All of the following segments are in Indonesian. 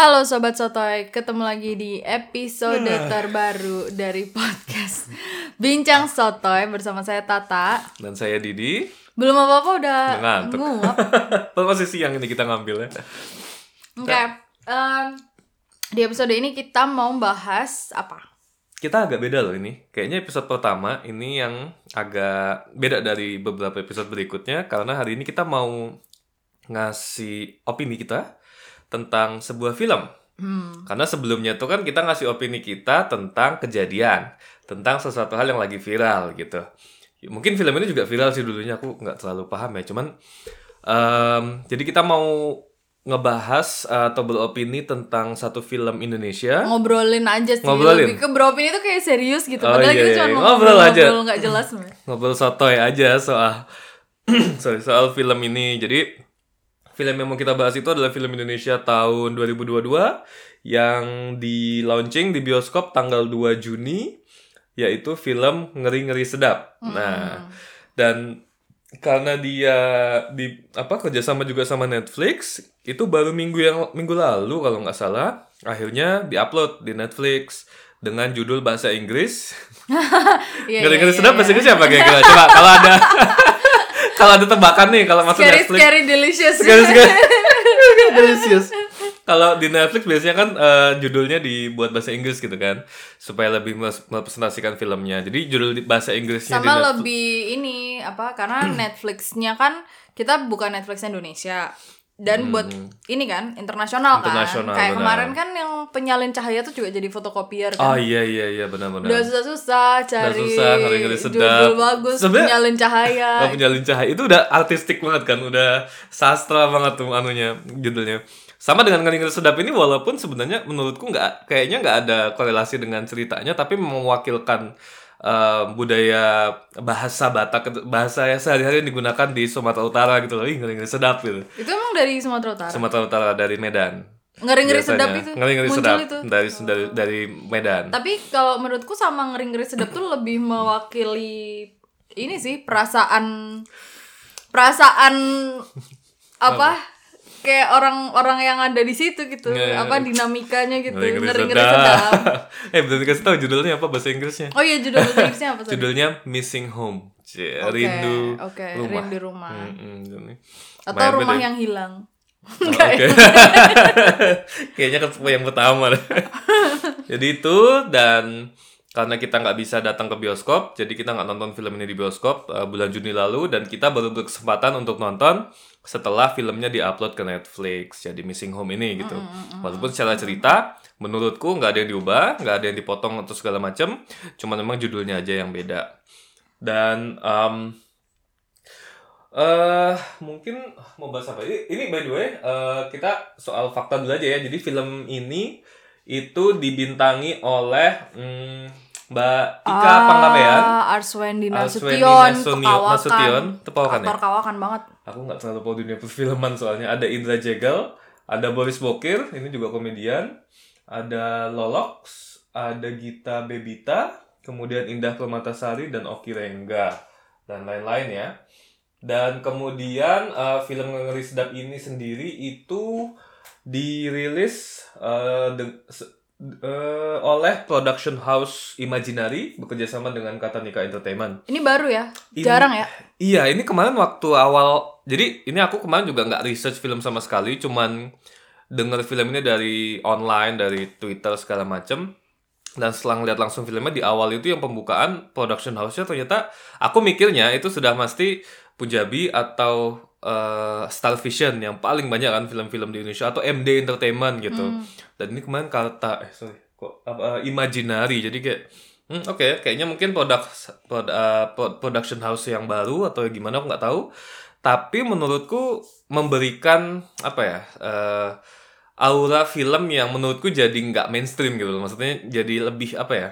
Halo Sobat Sotoy, ketemu lagi di episode terbaru dari podcast Bincang Sotoy bersama saya Tata Dan saya Didi. Belum apa-apa udah ngantuk. nguap masih siang ini kita ngambil ya. Oke, em, di episode ini kita mau bahas apa? Kita agak beda loh ini. Kayaknya episode pertama ini yang agak beda dari beberapa episode berikutnya karena hari ini kita mau ngasih opini kita tentang sebuah film. Hmm, Karena sebelumnya tuh kan kita ngasih opini kita tentang kejadian, tentang sesuatu hal yang lagi viral gitu. Mungkin film ini juga viral sih dulunya aku nggak terlalu paham ya, cuman em, jadi kita mau ngebahas eh, atau beropini tentang satu film Indonesia. ngobrolin aja sih Ngobrolin? Lebih ke beropini tuh kayak serius gitu Oh, Padahal iya, kita iya. cuma Ngobrol ngobrol aja. ngobrol nggak jelas ngobrol sotoy aja soal sorry soal film ini. Jadi film yang mau kita bahas itu adalah film Indonesia tahun 2022 yang di launching di bioskop tanggal 2 Juni yaitu film Ngeri Ngeri Sedap. Nah, dan karena dia di apa kerjasama juga sama Netflix itu baru minggu yang minggu lalu kalau nggak salah akhirnya diupload di Netflix dengan judul bahasa Inggris Iya, ngeri iya, ngeri iya, sedap iya. bahasa Inggris siapa kira-kira coba kalau ada kalau ada tebakan nih kalau masuk Scary, Netflix. scary, delicious. Scary, scary. delicious. Kalau di Netflix biasanya kan eh, judulnya dibuat bahasa Inggris gitu kan supaya lebih merepresentasikan filmnya. Jadi judul bahasa Inggrisnya di sama Netflix lebih ini apa karena Netflixnya kan kita bukan Netflix Indonesia dan buat ini kan internasional, Hmm. Internasional, kan kayak benar. kemarin kan yang penyalin cahaya tuh juga jadi fotokopier oh kan iya iya iya benar-benar udah susah-susah cari susah, sedap. judul bagus Sebenarnya- penyalin cahaya Nggak punya lincah itu udah artistik banget kan udah sastra banget tuh anunya judulnya sama dengan ngeri ngeri sedap ini walaupun sebenarnya menurutku nggak kayaknya nggak ada korelasi dengan ceritanya tapi mewakilkan eh, budaya bahasa Batak bahasa yang sehari-hari digunakan di Sumatera Utara gitu loh. Ih, ngeri ngeri sedap gitu. Itu emang dari Sumatera Utara? Sumatera Utara dari Medan. Ngeri-ngeri sedap itu? Ngeri ngeri muncul sedap. itu? Dari dari dari Medan. Tapi kalau menurutku sama ngeri-ngeri sedap tuh lebih mewakili ini sih perasaan perasaan apa kayak orang-orang yang ada di situ gitu Iya, iya. apa dinamikanya gitu ngeri ngeri-ngeri ngeri sedap eh belum dikasih tahu judulnya apa bahasa Inggrisnya oh iya judul bahasa Inggrisnya apa? Judulnya Missing Home. Cie, Oke, rindu oke, rumah. rindu rumah. Mm-mm, ini. atau Lumayan rumah beda. yang hilang Oh, Oke. Kayaknya ke yang pertama. jadi itu dan karena kita nggak bisa datang ke bioskop, jadi kita nggak nonton film ini di bioskop uh, bulan Juni lalu dan kita baru berkesempatan untuk nonton setelah filmnya diupload ke Netflix. Jadi Missing Home ini gitu. Walaupun secara cerita menurutku nggak ada yang diubah, nggak ada yang dipotong atau segala macam, cuma memang judulnya aja yang beda. Dan um, eh mungkin mau bahas apa? Ini, ini by the way eh, kita soal fakta dulu aja ya. Jadi film ini itu dibintangi oleh mm, Mbak Ika ah, Arswendi Arswendi Nasution Nasution- Nasution, Pekawakan ya? aktor kawakan banget Aku nggak terlalu tahu dunia perfilman soalnya. Ada Indra Jegal, ada Boris Bokir, ini juga komedian. Ada Lolox, ada Gita Bebita, kemudian Indah Permatasari dan Oki Rengga dan lain-lain ya. Dan kemudian eh, film Ngeri Sedap ini sendiri itu dirilis de- eh, oleh production house Imaginary bekerjasama dengan Katanika Entertainment. ini baru ya Ini- jarang ya Iya, ini kemarin waktu awal. Jadi ini aku kemarin juga nggak research film sama sekali, cuman denger film ini dari online, dari Twitter segala macem. Dan setelah ngeliat langsung filmnya di awal itu yang pembukaan production house-nya ternyata aku mikirnya itu sudah pasti Punjabi atau eh, Star Vision yang paling banyak kan film-film di Indonesia atau MD Entertainment gitu. Dan ini kemarin kata eh sorry kok apa eh, Imaginary jadi kayak Hmm, Oke, kayaknya mungkin produk, prod- uh, pro- production house yang baru atau gimana aku nggak tahu. Tapi menurutku memberikan apa ya uh, aura film yang menurutku jadi nggak mainstream gitu loh. Maksudnya jadi lebih apa ya?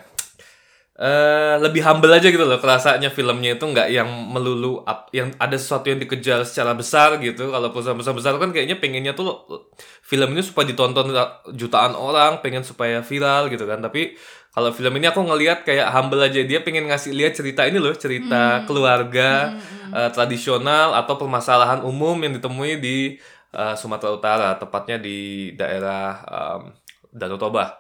Eh lebih humble aja gitu loh kerasanya filmnya itu nggak yang melulu up, yang ada sesuatu yang dikejar secara besar gitu. Kalau perusahaan besar besar kan kayaknya pengennya tuh film ini supaya ditonton jutaan orang pengen supaya viral gitu kan. Tapi kalau film ini aku ngelihat kayak humble aja dia pengen ngasih lihat cerita ini loh cerita keluarga eh, tradisional atau permasalahan umum yang ditemui di eh, Sumatera Utara, tepatnya di daerah um, Danau Toba.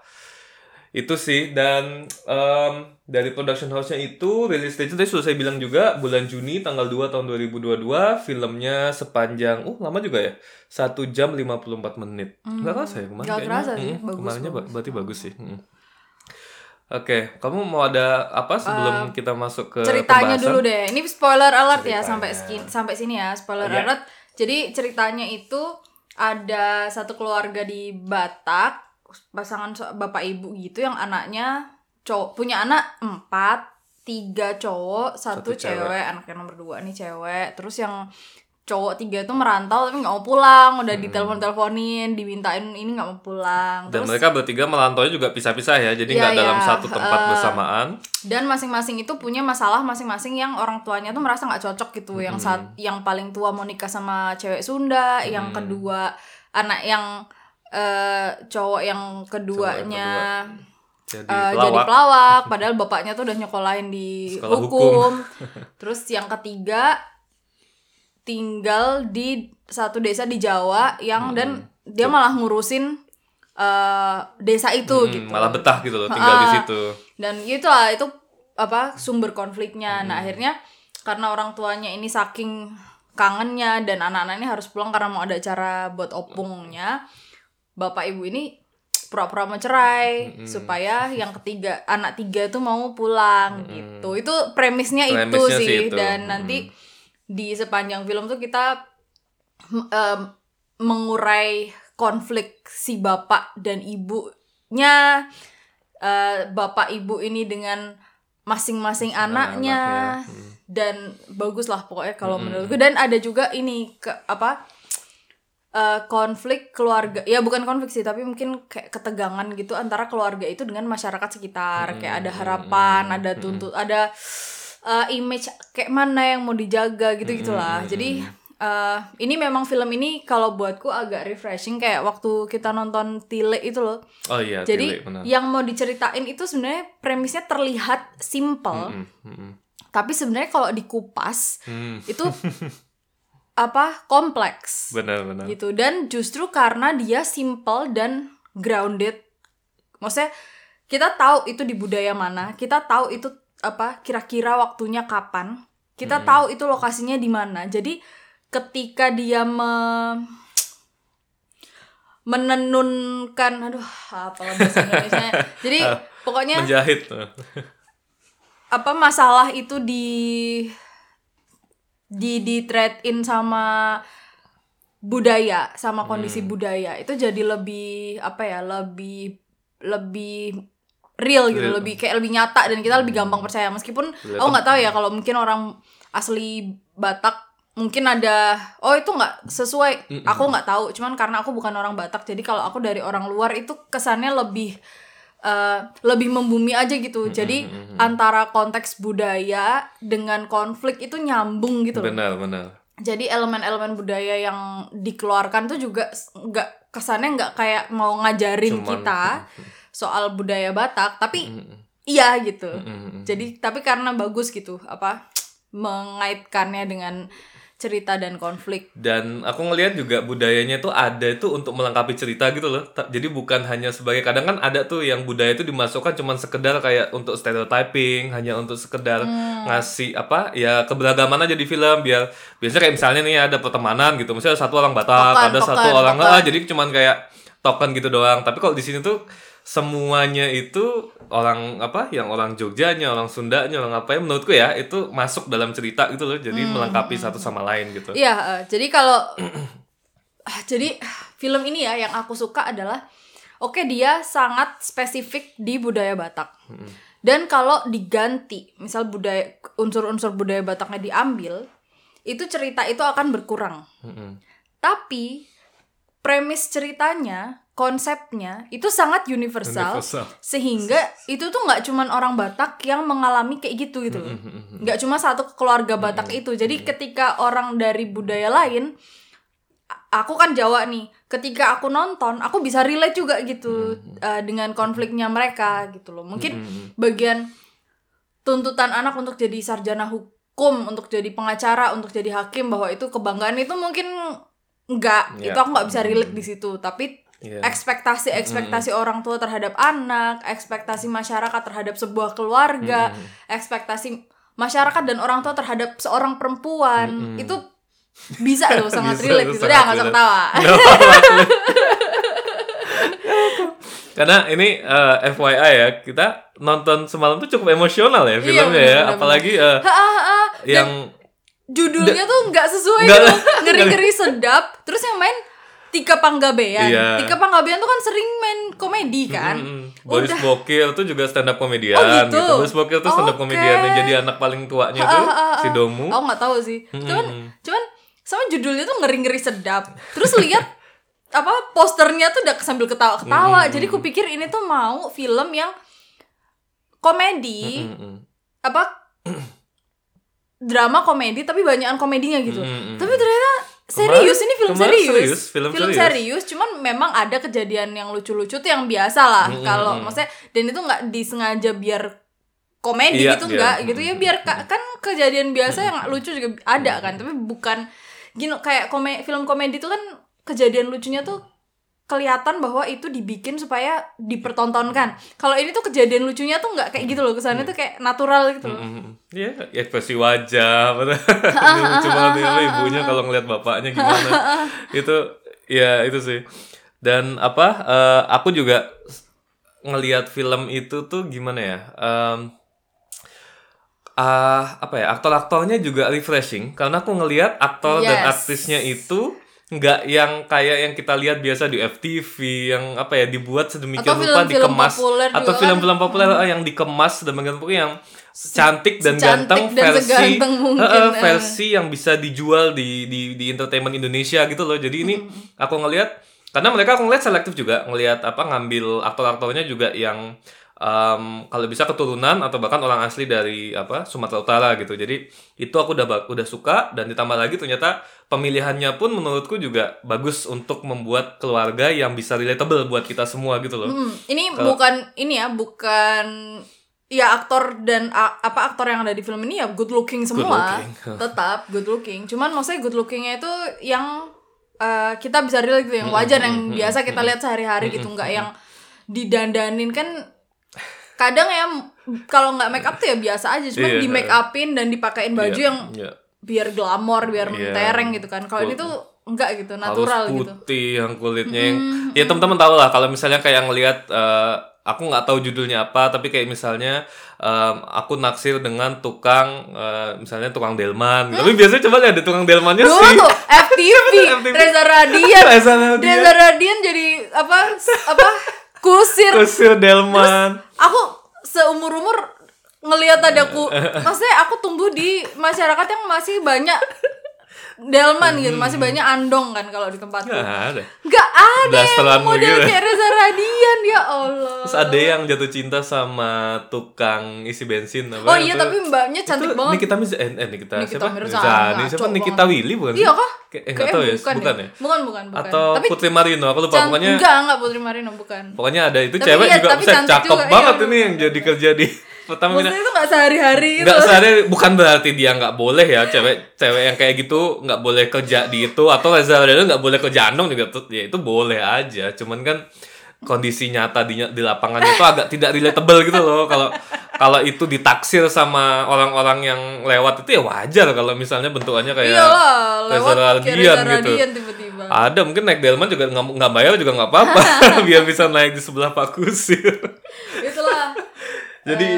Itu sih dan em, dari production house-nya itu rilis date tadi sudah saya bilang juga bulan Juni tanggal 2 tahun 2022 filmnya sepanjang uh lama juga ya. 1 jam 54 menit. Enggak kerasa ya kemarin kayaknya. kerasa sih, Mm, bagus, Kemarinnya ba- bagus. berarti bagus sih. Mm. Oke, kamu mau ada apa sebelum kita masuk ke ceritanya pembahasan? dulu deh. Ini spoiler alert ya Ceritanya. sampai skin, sampai sini ya, spoiler Oh, iya. alert. Jadi ceritanya itu ada satu keluarga di Batak, pasangan bapak ibu gitu yang anaknya cowok punya anak empat, tiga cowok, satu, Satu cewek. cewek. anaknya nomor dua nih cewek. Terus yang cowok tiga itu merantau tapi nggak mau pulang, udah ditelepon teleponin, dimintain ini nggak mau pulang. Dan Terus mereka bertiga melantau juga pisah-pisah ya, jadi Iya, nggak dalam iya. satu tempat Eh, bersamaan. dan masing-masing itu punya masalah masing-masing yang orang tuanya tuh merasa nggak cocok gitu yang saat yang paling tua mau nikah sama cewek Sunda yang kedua anak yang eh, cowok yang keduanya Jadi eh, pelawak. jadi pelawak padahal bapaknya tuh udah nyekolahin di Sekolah hukum. terus yang ketiga tinggal di satu desa di Jawa yang dan dia malah ngurusin eh, desa itu Hmm, gitu Malah betah gitu loh tinggal di Ah. situ. dan itulah itu apa sumber konfliknya nah akhirnya karena orang tuanya ini saking kangennya dan anak-anak ini harus pulang karena mau ada acara buat opungnya bapak ibu ini pura-pura mau cerai supaya yang ketiga anak tiga itu mau pulang gitu. Itu premisnya, itu Premisnya sih sih. itu. dan nanti di sepanjang film tuh kita m- em, mengurai konflik si bapak dan ibunya eh, bapak ibu ini dengan masing-masing anaknya. Anak-anaknya. Hmm. dan bagus lah pokoknya kalau menurutku. Dan ada juga ini ke apa eh, konflik keluarga ya bukan konflik sih tapi mungkin kayak ketegangan gitu antara keluarga itu dengan masyarakat sekitar. Kayak ada harapan ada tuntut ada eh, image kayak mana yang mau dijaga gitu gitulah. jadi eh, ini memang film ini kalau buatku agak refreshing kayak waktu kita nonton Tile itu loh. Oh iya, jadi Tile, yang mau diceritain itu sebenarnya premisnya terlihat simple. Mm, mm, mm. tapi sebenarnya kalau dikupas Hmm, itu apa kompleks. Benar benar. gitu. Dan justru karena dia simple dan grounded. Maksudnya kita tahu itu di budaya mana kita tahu itu apa kira-kira waktunya kapan kita tahu itu lokasinya di mana. Jadi ketika dia me menenunkan aduh apa bahasa Indonesia jadi pokoknya Menjahit. apa masalah itu di di di trade in sama budaya sama kondisi budaya. Itu jadi lebih apa ya lebih lebih real gitu Real. lebih kayak lebih nyata dan kita lebih gampang percaya. Meskipun aku nggak tahu ya kalau mungkin orang asli Batak mungkin ada oh itu nggak sesuai. Aku nggak tahu cuman karena aku bukan orang Batak jadi kalau aku dari orang luar itu kesannya lebih eh, lebih membumi aja gitu. Jadi antara konteks budaya dengan konflik itu nyambung gitu loh. Benar benar. jadi elemen-elemen budaya yang dikeluarkan tuh juga nggak kesannya nggak kayak mau ngajarin Cuman- kita soal budaya Batak tapi Mm, iya gitu. Mm, mm, mm. jadi tapi karena bagus gitu apa mengaitkannya dengan cerita dan konflik Dan aku ngelihat juga budayanya tuh ada itu untuk melengkapi cerita gitu loh. Jadi bukan hanya sebagai kadang kan ada tuh yang budaya itu dimasukkan cuman sekedar kayak untuk stereotyping, hanya untuk sekedar ngasih apa ya keberagaman aja di film biar biasanya kayak misalnya nih ada pertemanan gitu, misalnya satu orang Batak, Token, ada satu token, orang token. ah jadi cuman kayak token gitu doang. Tapi kalau di sini tuh semuanya itu orang apa yang orang Jogjanya, orang Sundanya, orang apa ya menurutku ya itu masuk dalam cerita gitu loh. Jadi melengkapi satu sama lain gitu. Iya, eh, jadi kalau ah, jadi film ini ya yang aku suka adalah oke dia sangat spesifik di budaya Batak. Dan kalau diganti, misal budaya unsur-unsur budaya Bataknya diambil, itu cerita itu akan berkurang. Mm-mm. Tapi premis ceritanya, konsepnya itu sangat universal, Universal. sehingga itu tuh nggak cuman orang Batak yang mengalami kayak gitu gitu loh. Nggak cuma satu keluarga Batak itu. Jadi ketika orang dari budaya lain aku kan Jawa nih. Ketika aku nonton, aku bisa relate juga gitu uh, dengan konfliknya mereka gitu loh. Mungkin bagian tuntutan anak untuk jadi sarjana hukum, untuk jadi pengacara, untuk jadi hakim bahwa itu kebanggaan itu mungkin enggak Iya. itu aku nggak bisa relate di situ tapi Iya. ekspektasi ekspektasi orang tua terhadap anak ekspektasi masyarakat terhadap sebuah keluarga ekspektasi masyarakat dan orang tua terhadap seorang perempuan. Itu bisa loh sangat Bisa, relate itu gitu. deh nggak usah ketawa. No. Karena ini eh, FYI ya, kita nonton semalam tuh cukup emosional ya filmnya ya, bener-bener. apalagi eh, Ha, ha, ha. Dan yang judulnya tuh nggak sesuai gitu ngeri-ngeri sedap terus yang main Tika Panggabean Iya. Tika Panggabean tuh kan sering main komedi kan Mm, Boris Udah. Bokir tuh juga stand up komedian Oh, gitu? Boris Bokir tuh stand up komedian yang jadi anak paling tuanya tuh Ah, ah, ah, si ah. Domu. Aku nggak tahu sih. Cuman cuman sama judulnya tuh ngeri-ngeri sedap. Terus lihat apa posternya tuh udah sambil ketawa-ketawa. Jadi kupikir ini tuh mau film yang komedi Mm-mm. apa drama komedi tapi banyakan komedinya gitu. Mm-mm. Tapi ternyata serius ini film serius. serius, film serius. serius, cuman memang ada kejadian yang lucu-lucu tuh yang biasa lah Mm-mm. kalau maksudnya dan itu nggak disengaja biar komedi Iya, gitu iya. nggak gitu ya biar ka- kan kejadian biasa yang lucu juga ada kan tapi bukan gini kayak kome, film komedi tuh kan kejadian lucunya tuh kelihatan bahwa itu dibikin supaya dipertontonkan kalau ini tuh kejadian lucunya tuh nggak kayak gitu loh kesannya tuh kayak natural gitu loh Mm-mm. Iya, ekspresi wajah, betul. Ini lucu banget itu ibunya kalau ngeliat bapaknya gimana. itu, ya itu sih. Dan apa? eh, aku juga ngelihat film itu tuh gimana ya? Em, ah apa ya? Aktor-aktornya juga refreshing karena aku ngelihat aktor dan Yes. aktrisnya itu nggak yang kayak yang kita lihat biasa di FTV yang apa ya dibuat sedemikian Atau rupa film-film dikemas populer atau juga kan. film-film populer ah, yang dikemas sedemikian rupa yang cantik dan secantik ganteng dan versi seganteng mungkin, eh, eh, eh. versi yang bisa dijual di di di entertainment Indonesia gitu loh jadi ini aku ngelihat karena mereka aku ngelihat selektif juga ngelihat apa ngambil aktor-aktornya juga yang em, kalau bisa keturunan atau bahkan orang asli dari apa Sumatera Utara gitu jadi itu aku udah udah suka dan ditambah lagi ternyata pemilihannya pun menurutku juga bagus untuk membuat keluarga yang bisa relatable buat kita semua gitu loh Hmm, ini Kalau- bukan ini ya, bukan ya aktor dan a- apa aktor yang ada di film ini ya good looking semua. looking. Tetap good looking. Cuman maksudnya good lookingnya itu yang eh, kita bisa relate gitu, yang wajar yang biasa kita lihat sehari-hari gitu, nggak yang didandanin kan kadang ya kalau nggak make up tuh ya biasa aja, cuman Iya. di make upin dan dipakein baju Iya, yang iya. biar glamor, biar Iya. mentereng gitu kan. Kalau ini tuh enggak gitu, natural halus gitu. putih yang kulitnya yang ya teman-teman tahu lah kalau misalnya kayak ngelihat eh, aku nggak tahu judulnya apa tapi kayak misalnya em, aku naksir dengan tukang eh, misalnya tukang delman tapi biasanya coba lihat ada tukang delmannya Dulu sih tuh FTV, FTV. Reza Radian, Reza Radian. Reza Radian jadi apa apa kusir. kusir delman Aku seumur umur ngelihat ada ku, maksudnya aku tumbuh di masyarakat yang masih banyak delman gitu, masih banyak andong kan kalau di tempatku. nggak ada Gak ada yang model gitu. kayak Reza Radian ya Allah. terus ada yang jatuh cinta sama tukang isi bensin apa Oh iya itu- tapi mbaknya cantik itu banget. Nikita Mirzani eh, eh, Nikita, Nikita siapa Mirzani, siapa Nikita banget. Willy bukan Iya kah? Kayak- eh, nggak Kayaknya tahu ya bukan, bukan deh. ya Bukan bukan bukan. atau tapi Putri Marino aku lupa pokoknya enggak enggak Putri Marino bukan. Pokoknya ada itu Tapi cewek iya, juga tapi cakep juga, banget iya. ini yang jadi kerja di Pertamina. Maksudnya itu nggak sehari-hari gitu. Nggak sehari bukan berarti dia nggak boleh ya cewek cewek yang kayak gitu nggak boleh kerja di itu atau Reza Radian nggak boleh kerja andong juga tuh ya itu boleh aja cuman kan kondisi nyata di di lapangan itu agak tidak relatable gitu loh kalau kalau itu ditaksir sama orang-orang yang lewat itu ya wajar kalau misalnya bentukannya kayak Iyalah, lewat Radian gitu. Tiba-tiba. ada mungkin naik delman juga nggak nggak bayar juga nggak apa-apa biar bisa naik di sebelah Pak Kusir. Jadi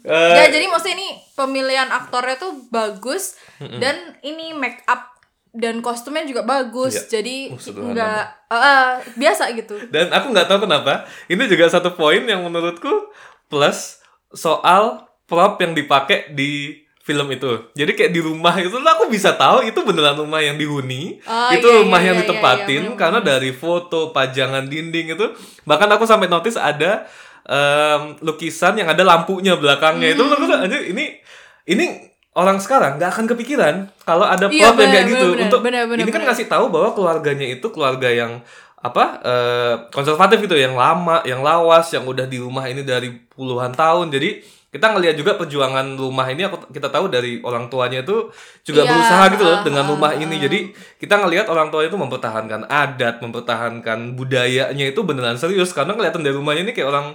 Em, eh, ya jadi maksudnya ini pemilihan aktornya tuh bagus dan ini make up dan kostumnya juga bagus. Iya. Jadi sederhana nggak eh, eh, biasa gitu. Dan aku nggak tahu kenapa. Ini juga satu poin yang menurutku plus soal prop yang dipakai di film itu. Jadi kayak di rumah itu aku bisa tahu itu beneran rumah yang dihuni. Oh, itu iya, rumah iya, yang iya, ditempatin iya, iya, karena dari foto, pajangan dinding itu bahkan aku sampai notice ada em, lukisan yang ada lampunya belakangnya. Itu Hmm. menurutku aja ini ini orang sekarang nggak akan kepikiran kalau ada prop Iya, yang kayak bener, gitu bener, untuk bener, bener, ini kan bener. ngasih tahu bahwa keluarganya itu keluarga yang apa eh, konservatif itu yang lama yang lawas yang udah di rumah ini dari puluhan tahun jadi kita ngelihat juga perjuangan rumah ini aku kita tahu dari orang tuanya itu juga Iya, berusaha gitu loh dengan ah, rumah ah. ini jadi kita ngelihat orang tuanya itu mempertahankan adat mempertahankan budayanya itu beneran serius. Karena kelihatan dari rumahnya ini kayak orang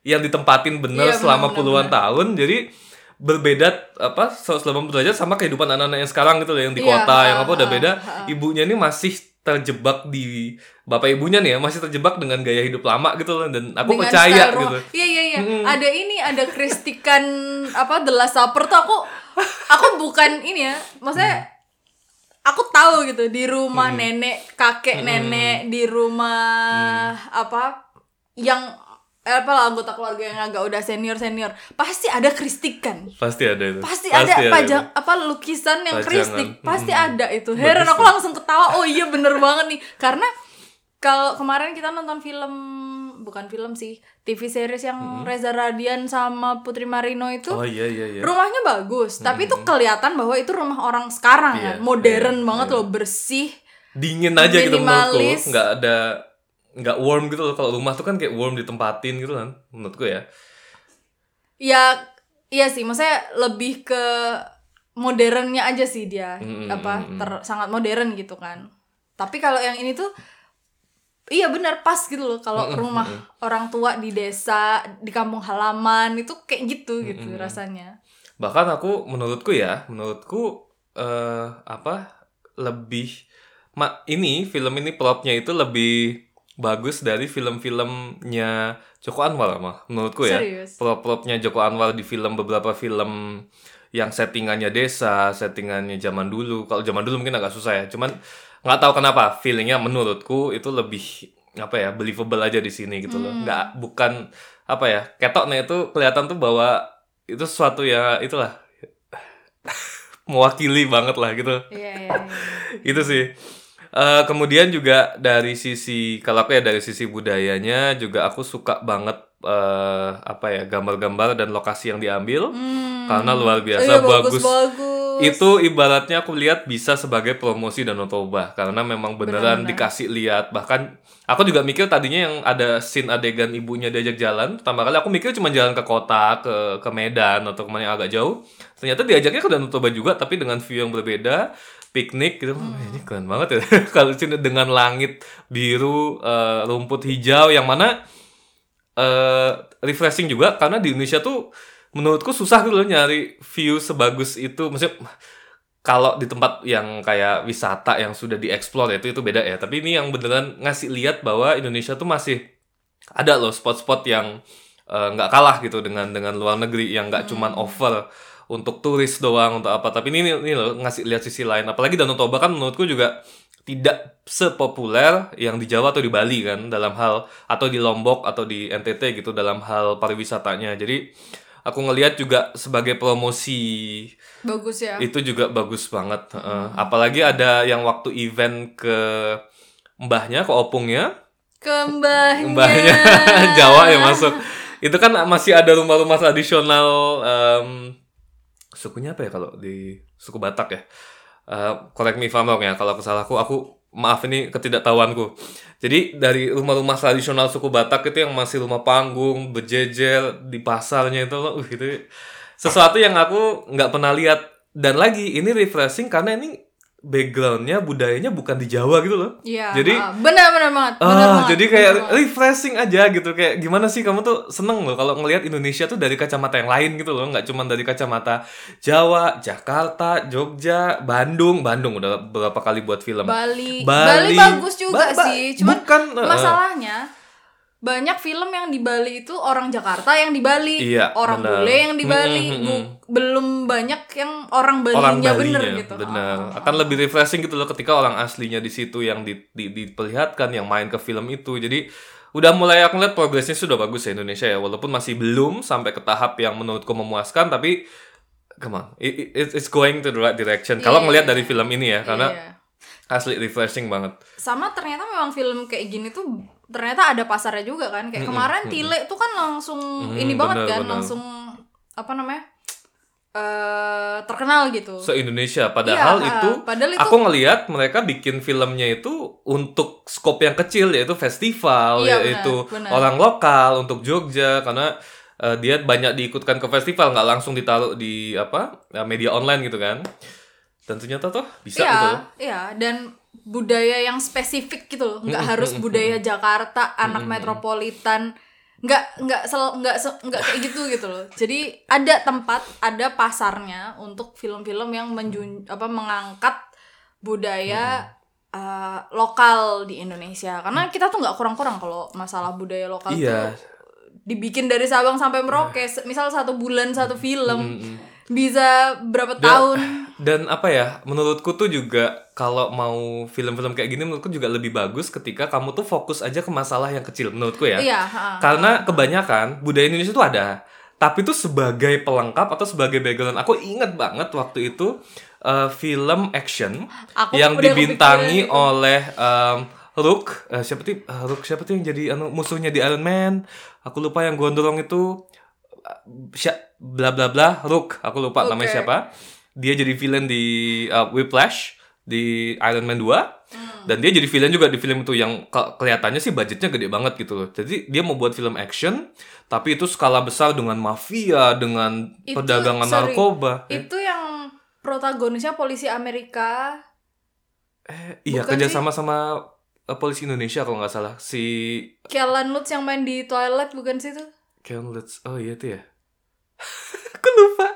yang ditempatin bener benar, selama benar, puluhan tahun. Jadi berbeda apa 180 derajat sama kehidupan anak-anak yang sekarang gitu loh yang di Iya, kota ah, yang apa udah ah, beda. ibunya ini masih terjebak di bapak ibunya nih ya masih terjebak dengan gaya hidup lama gitu loh dan aku Dengan percaya gitu. Iya iya iya. Ada ini ada kristikan apa The Last Supper tuh aku aku bukan ini ya. Maksudnya aku tahu gitu di rumah nenek, kakek nenek, di rumah apa yang eh, apa lah anggota keluarga yang agak udah senior senior. Pasti ada kristikan pasti ada itu. Pasti, ada itu. pajang apa lukisan yang Pajangan. kristik pasti Mm-mm. ada itu. Heran Bagus aku langsung ketawa. Oh iya bener banget nih. Karena kalau kemarin kita nonton film bukan film sih TV series yang Reza Radian sama Putri Marino itu oh iya iya iya. rumahnya bagus tapi itu kelihatan bahwa itu rumah orang sekarang Iya, kan modern iya, banget iya. loh bersih dingin aja gitu menurutku Minimalis. nggak ada nggak warm gitu loh. Kalau rumah tuh kan kayak warm ditempatin gitu kan menurutku ya. Ya iya sih maksudnya lebih ke modernnya aja sih dia Mm, apa ter sangat modern gitu kan. Tapi kalau yang ini tuh iya benar pas gitu loh kalau Mm, mm, rumah mm, orang tua di desa di kampung halaman itu kayak gitu gitu mm. rasanya bahkan aku menurutku ya menurutku eh apa lebih ma ini film ini plotnya itu lebih bagus dari film-filmnya Joko Anwar mah menurutku ya serius plot-plotnya Joko Anwar di film beberapa film yang settingannya desa, settingannya zaman dulu. Kalau zaman dulu mungkin agak susah ya. Cuman nggak tahu kenapa feelingnya menurutku itu lebih apa ya believable aja di sini gitu loh. Hmm. Nggak bukan apa ya ketoknya itu kelihatan tuh bahwa itu sesuatu ya itulah mewakili banget lah gitu. iya iya iya. itu sih. Eh, kemudian juga dari sisi kalau aku ya dari sisi budayanya juga aku suka banget eh, apa ya gambar-gambar dan lokasi yang diambil Hmm. karena luar biasa Iya, bagus. bagus. Itu ibaratnya aku lihat bisa sebagai promosi Danau Toba karena memang beneran Benar-benar. dikasih lihat bahkan aku juga mikir tadinya yang ada scene adegan ibunya diajak jalan pertama kali aku mikir cuma jalan ke kota ke ke Medan atau ke mana yang agak jauh ternyata diajaknya ke Danau Toba juga tapi dengan view yang berbeda piknik gitu Hmm. "Wah, ini keren banget ya kalau sini dengan langit biru eh, rumput hijau yang mana eh refreshing juga karena di Indonesia tuh menurutku susah gitu loh nyari view sebagus itu. Maksudnya kalau di tempat yang kayak wisata yang sudah dieksplor itu itu beda ya. Tapi ini yang beneran ngasih lihat bahwa Indonesia tuh masih ada loh spot-spot yang eh, nggak kalah gitu dengan dengan luar negeri yang nggak cuman over untuk turis doang untuk apa. Tapi ini ini loh ngasih lihat sisi lain. Apalagi Danau Toba kan menurutku juga tidak sepopuler yang di Jawa atau di Bali kan dalam hal atau di Lombok atau di NTT gitu dalam hal pariwisatanya. Jadi aku ngelihat juga sebagai promosi bagus ya. itu juga bagus banget heeh. apalagi ada yang waktu event ke mbahnya ke opungnya. Kembahnya mbahnya. Jawa yang masuk. Itu kan masih ada rumah-rumah tradisional em, sukunya apa ya kalau di suku Batak ya? Eh, correct me if I'm wrong ya kalau kesalahanku aku maaf ini ketidaktahuanku. Jadi dari rumah-rumah tradisional suku Batak itu yang masih rumah panggung berjejer di pasarnya itu uh, itu sesuatu yang aku nggak pernah lihat. Dan lagi ini refreshing karena ini backgroundnya budayanya bukan di Jawa gitu loh Iya, Jadi- ah, benar-benar banget. benar Ah, banget, jadi kayak banget. refreshing aja gitu kayak gimana sih kamu tuh seneng loh kalau ngelihat Indonesia tuh dari kacamata yang lain gitu loh nggak cuma dari kacamata Jawa, Jakarta, Jogja, Bandung, Bandung udah berapa kali buat film Bali. Bali. Bali bagus juga Ba- ba- sih. Cuman bukan, eh, masalahnya banyak film yang di Bali itu orang Jakarta yang di Bali, Iya, orang benar. bule yang di Bali, Mm, mm, mm, Bu- belum banyak yang orang orang Balinya Balinya bener gitu. bener Ah, ah, akan lebih refreshing gitu loh ketika orang aslinya di situ yang di, di- diperlihatkan yang main ke film itu jadi udah mulai aku lihat progresnya sudah bagus ya Indonesia ya walaupun masih belum sampai ke tahap yang menurutku memuaskan tapi come on it, it- it's going to the right direction kalau Iya. ngelihat dari film ini ya karena Iya. asli refreshing banget Sama ternyata memang film kayak gini tuh ternyata ada pasarnya juga kan. Kayak kemarin Tile tuh kan langsung Mm, ini banget benar, kan, benar. langsung apa namanya? eh terkenal gitu. se Indonesia padahal Iya, itu padahal itu aku ngelihat mereka bikin filmnya itu untuk skop yang kecil yaitu festival Iya, yaitu benar, benar. orang lokal untuk Jogja karena eh, dia banyak diikutkan ke festival nggak langsung ditaruh di apa media online gitu kan dan ternyata tuh bisa Iya, gitu iya dan budaya yang spesifik gitu loh. Nggak harus budaya Jakarta, anak metropolitan. Nggak nggak sel, nggak nggak kayak gitu gitu loh. Jadi ada tempat, ada pasarnya untuk film-film yang menjun apa mengangkat budaya uh, lokal di Indonesia. Karena kita tuh nggak kurang-kurang kalau masalah budaya lokal Iya. tuh dibikin dari Sabang sampai Merauke. Se- Misal satu bulan satu film Mm-mm. Bisa berapa tahun. Dan apa ya, menurutku tuh juga kalau mau film-film kayak gini menurutku juga lebih bagus ketika kamu tuh fokus aja ke masalah yang kecil menurutku ya. Iya, ha. Karena kebanyakan budaya Indonesia tuh ada, tapi itu sebagai pelengkap atau sebagai background. Aku inget banget waktu itu eh, film action Aku yang dibintangi oleh em, Rook, eh, siapa tuh eh, Rook siapa tuh yang jadi anu musuhnya di Iron Man? Aku lupa yang gondrong itu sya- bla bla bla Rook, aku lupa namanya Oke. siapa. Dia jadi villain di eh, Whiplash di Iron Man 2 Hmm. dan dia jadi villain juga di film itu yang ke- kelihatannya sih budgetnya gede banget gitu loh. Jadi dia mau buat film action tapi itu skala besar dengan mafia, dengan Itu, perdagangan sorry, narkoba. Itu yang protagonisnya polisi Amerika. Eh, iya kerja sama sama eh, polisi Indonesia kalau nggak salah si Kellen Lutz yang main di Twilight bukan sih itu? Ken Lutz. Oh iya itu ya. Aku lupa.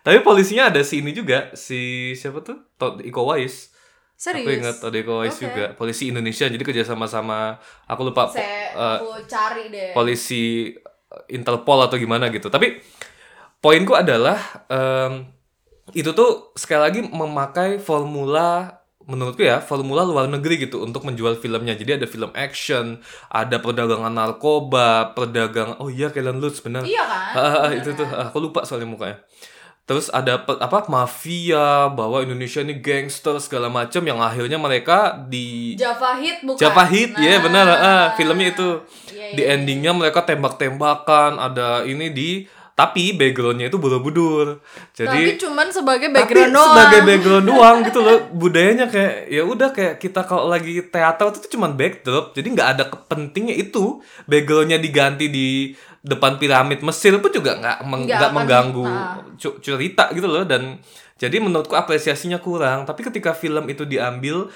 Tapi polisinya ada si ini juga, si siapa tuh? Todd Iko Uwais. Serius? Aku ingat Todd Iko Uwais Oke. juga. Polisi Indonesia jadi kerja sama sama aku lupa Saya eh, aku cari deh. polisi eh, Interpol atau gimana gitu. Tapi poinku adalah em, itu tuh sekali lagi memakai formula menurutku ya formula luar negeri gitu untuk menjual filmnya. Jadi ada film action, ada perdagangan narkoba, perdagangan oh iya Kellen Lutz benar. Iya kan? Ah, Bener itu tuh kan? aku lupa soalnya mukanya. Terus ada apa mafia bahwa Indonesia ini gangster segala macam yang akhirnya mereka di Java Hit bukan? Java Hit, ya Nah. benar. Ah, filmnya itu Iya, di iya. endingnya mereka tembak-tembakan, ada ini di tapi backgroundnya itu borobudur. Tapi Jadi cuman sebagai tapi background doang. sebagai background doang gitu loh. Budayanya kayak ya udah kayak kita kalau lagi teater itu cuman backdrop. Jadi nggak ada kepentingnya itu. Backgroundnya diganti di depan piramid Mesir pun juga nggak meng- akan- mengganggu cu- cerita gitu loh dan jadi menurutku apresiasinya kurang. Tapi ketika film itu diambil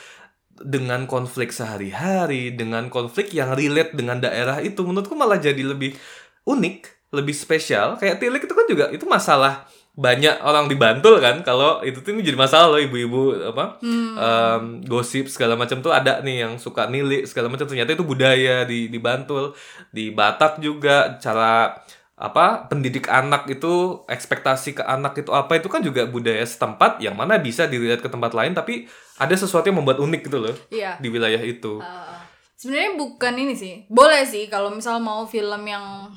dengan konflik sehari-hari, dengan konflik yang relate dengan daerah itu, menurutku malah jadi lebih unik, lebih spesial. Kayak Tilik itu kan juga itu masalah banyak orang di Bantul kan kalau itu tuh ini jadi masalah loh ibu-ibu apa em, gosip segala macam tuh ada nih yang suka nilik segala macam ternyata itu budaya di di Bantul di Batak juga cara apa pendidik anak itu ekspektasi ke anak itu apa itu kan juga budaya setempat yang mana bisa dilihat ke tempat lain tapi ada sesuatu yang membuat unik gitu loh Iya. di wilayah itu Uh, Sebenarnya bukan ini sih. Boleh sih kalau misal mau film yang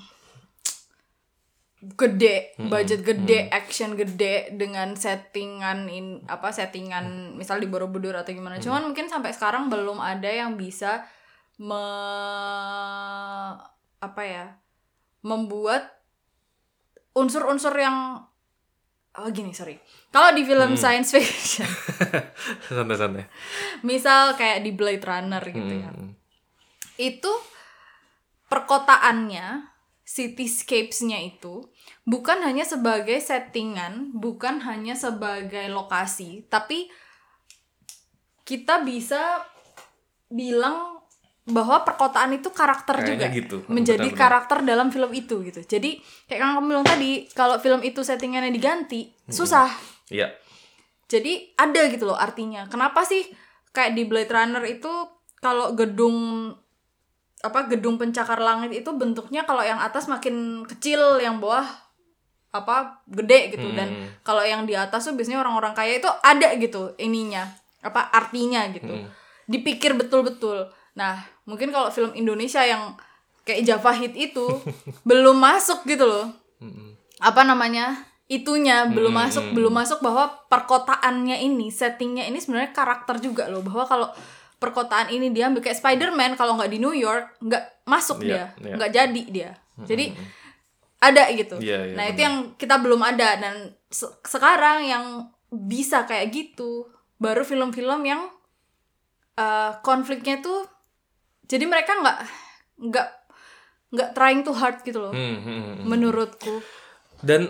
gede, budget gede, action gede dengan settingan in apa settingan misal di Borobudur atau gimana. Cuman mungkin sampai sekarang belum ada yang bisa me apa ya? membuat unsur-unsur yang oh gini, sorry. Kalau di film science fiction, santai-santai misal kayak di Blade Runner gitu ya Hmm. itu perkotaannya cityscapes-nya itu bukan hanya sebagai settingan, bukan hanya sebagai lokasi, tapi kita bisa bilang bahwa perkotaan itu karakter Kayaknya juga gitu. menjadi Benar-benar. karakter dalam film itu gitu. Jadi kayak yang kamu bilang tadi, kalau film itu settingannya diganti, susah. Iya. Jadi ada gitu loh artinya. Kenapa sih kayak di Blade Runner itu kalau gedung apa gedung pencakar langit itu bentuknya kalau yang atas makin kecil, yang bawah apa gede gitu dan Hmm. kalau yang di atas tuh biasanya orang-orang kaya itu ada gitu ininya apa artinya gitu. Hmm. Dipikir betul-betul. Nah, mungkin kalau film Indonesia yang kayak Java Hit itu belum masuk gitu loh Hmm. apa namanya itunya belum masuk belum masuk bahwa perkotaannya ini settingnya ini sebenarnya karakter juga loh bahwa kalau perkotaan ini diambil kayak Spider-Man kalau nggak di New York nggak masuk Iya, dia iya. nggak jadi dia jadi ada gitu Iya, iya, nah itu benar. yang kita belum ada dan se- sekarang yang bisa kayak gitu baru film-film yang eh, konfliknya tuh jadi mereka nggak nggak nggak trying too hard gitu loh Hmm, hmm, hmm, hmm. menurutku Dan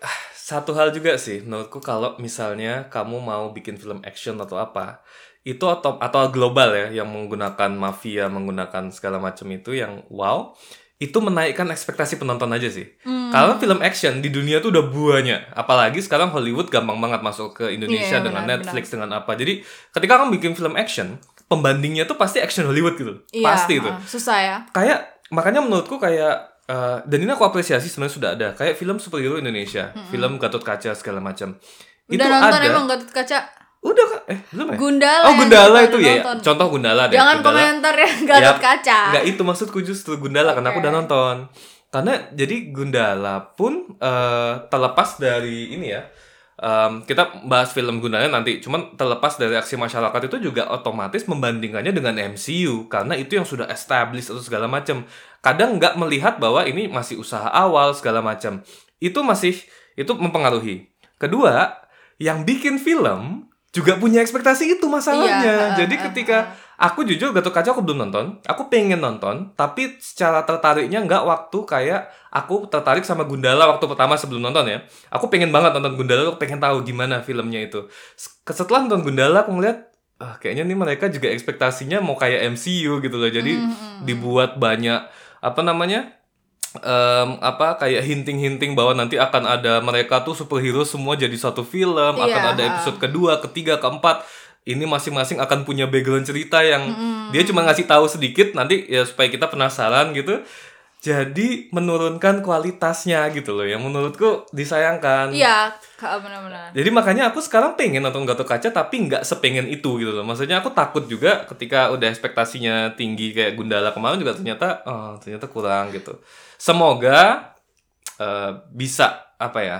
ah, satu hal juga sih menurutku kalau misalnya kamu mau bikin film action atau apa, itu atau atau global ya yang menggunakan mafia, menggunakan segala macam itu yang wow, itu menaikkan ekspektasi penonton aja sih. Hmm. Karena film action di dunia tuh udah banyak, apalagi sekarang Hollywood gampang banget masuk ke Indonesia Iya, dengan benar, Netflix dengan apa. Jadi ketika kamu bikin film action, pembandingnya tuh pasti action Hollywood gitu. Iya, pasti itu. ah, susah ya. Kayak makanya menurutku kayak eh, dan ini aku apresiasi sebenarnya sudah ada. Kayak film superhero Indonesia. Film Gatot Kaca segala macam. Itu nonton ada. emang Gatot Kaca udah kan eh belum ya Gundala oh yang Gundala itu udah ya nonton. contoh Gundala deh jangan Gundala. komentar ya Gatot Ya, Kaca Nggak itu maksudku justru Gundala karena aku udah nonton. Karena jadi Gundala pun eh, terlepas dari ini ya. em, kita bahas film Gundala nanti. Cuman terlepas dari aksi masyarakat itu juga otomatis membandingkannya dengan MCU karena itu yang sudah established atau segala macam. Kadang nggak melihat bahwa ini masih usaha awal segala macam. Itu masih itu mempengaruhi. Kedua, yang bikin film juga punya ekspektasi itu masalahnya. Iya, Jadi uh, uh, ketika aku jujur Gatot Kaca aku belum nonton, aku pengen nonton, tapi secara tertariknya nggak waktu kayak aku tertarik sama Gundala waktu pertama sebelum nonton ya. Aku pengen banget nonton Gundala, aku pengen tahu gimana filmnya itu. Setelah nonton Gundala aku ngeliat ah, kayaknya nih mereka juga ekspektasinya mau kayak MCU gitu loh. Jadi Hmm, dibuat banyak apa namanya? Em, apa kayak hinting-hinting bahwa nanti akan ada mereka tuh superhero semua jadi satu film, akan Iya, ada episode kedua, ketiga, keempat. Ini masing-masing akan punya background cerita yang dia cuma ngasih tahu sedikit nanti ya supaya kita penasaran gitu. Jadi menurunkan kualitasnya gitu loh yang menurutku disayangkan. iya benar-benar Jadi makanya aku sekarang pengen nonton Gatot Kaca tapi nggak sepengen itu gitu loh. Maksudnya aku takut juga ketika udah ekspektasinya tinggi kayak Gundala kemarin juga ternyata oh, ternyata kurang gitu. Semoga eh, bisa apa ya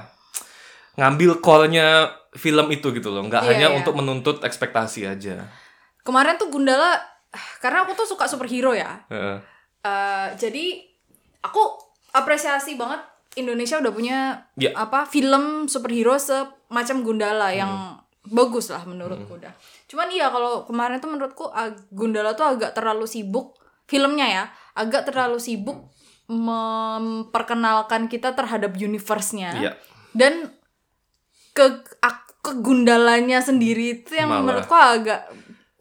ngambil core-nya film itu gitu loh. Nggak Iya, hanya iya. untuk menuntut ekspektasi aja. kemarin tuh Gundala karena aku tuh suka superhero ya Heeh. Eh, jadi aku apresiasi banget Indonesia udah punya Ya. apa film superhero semacam Gundala Hmm. yang bagus lah menurutku udah. Cuman iya kalau kemarin tuh menurutku Gundala tuh agak terlalu sibuk filmnya ya, agak terlalu sibuk memperkenalkan kita terhadap universe-nya. Iya. Dan ke ak- ke Gundalanya sendiri itu yang Malah. menurutku agak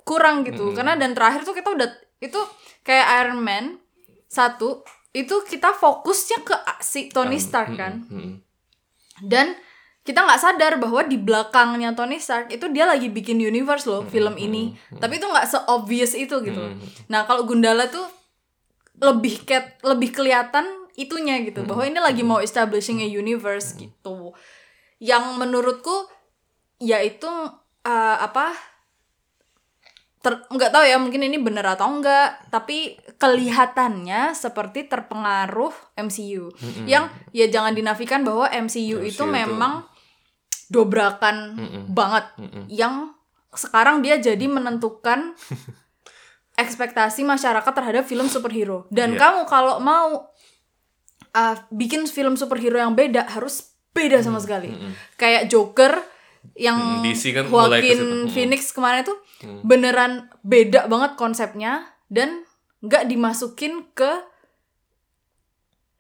kurang gitu. Karena dan terakhir tuh kita udah itu kayak Iron Man satu itu kita fokusnya ke si Tony Stark kan Mm-mm. dan kita nggak sadar bahwa di belakangnya Tony Stark itu dia lagi bikin universe loh film ini tapi itu nggak se-obvious itu gitu nah kalau Gundala tuh lebih ket lebih kelihatan itunya gitu bahwa ini lagi mau establishing a universe gitu. Yang menurutku yaitu uh, apa ter nggak tahu ya mungkin ini bener atau enggak tapi kelihatannya seperti terpengaruh MCU yang ya jangan dinafikan bahwa MCU, MCU itu- memang dobrakan banget. Yang sekarang dia jadi menentukan ekspektasi masyarakat terhadap film superhero dan Iya. kamu kalau mau uh, bikin film superhero yang beda harus beda sama sekali kayak Joker yang Mm, DC kan mulai Joaquin. Mm. Phoenix kemarin tuh beneran beda banget konsepnya dan nggak dimasukin ke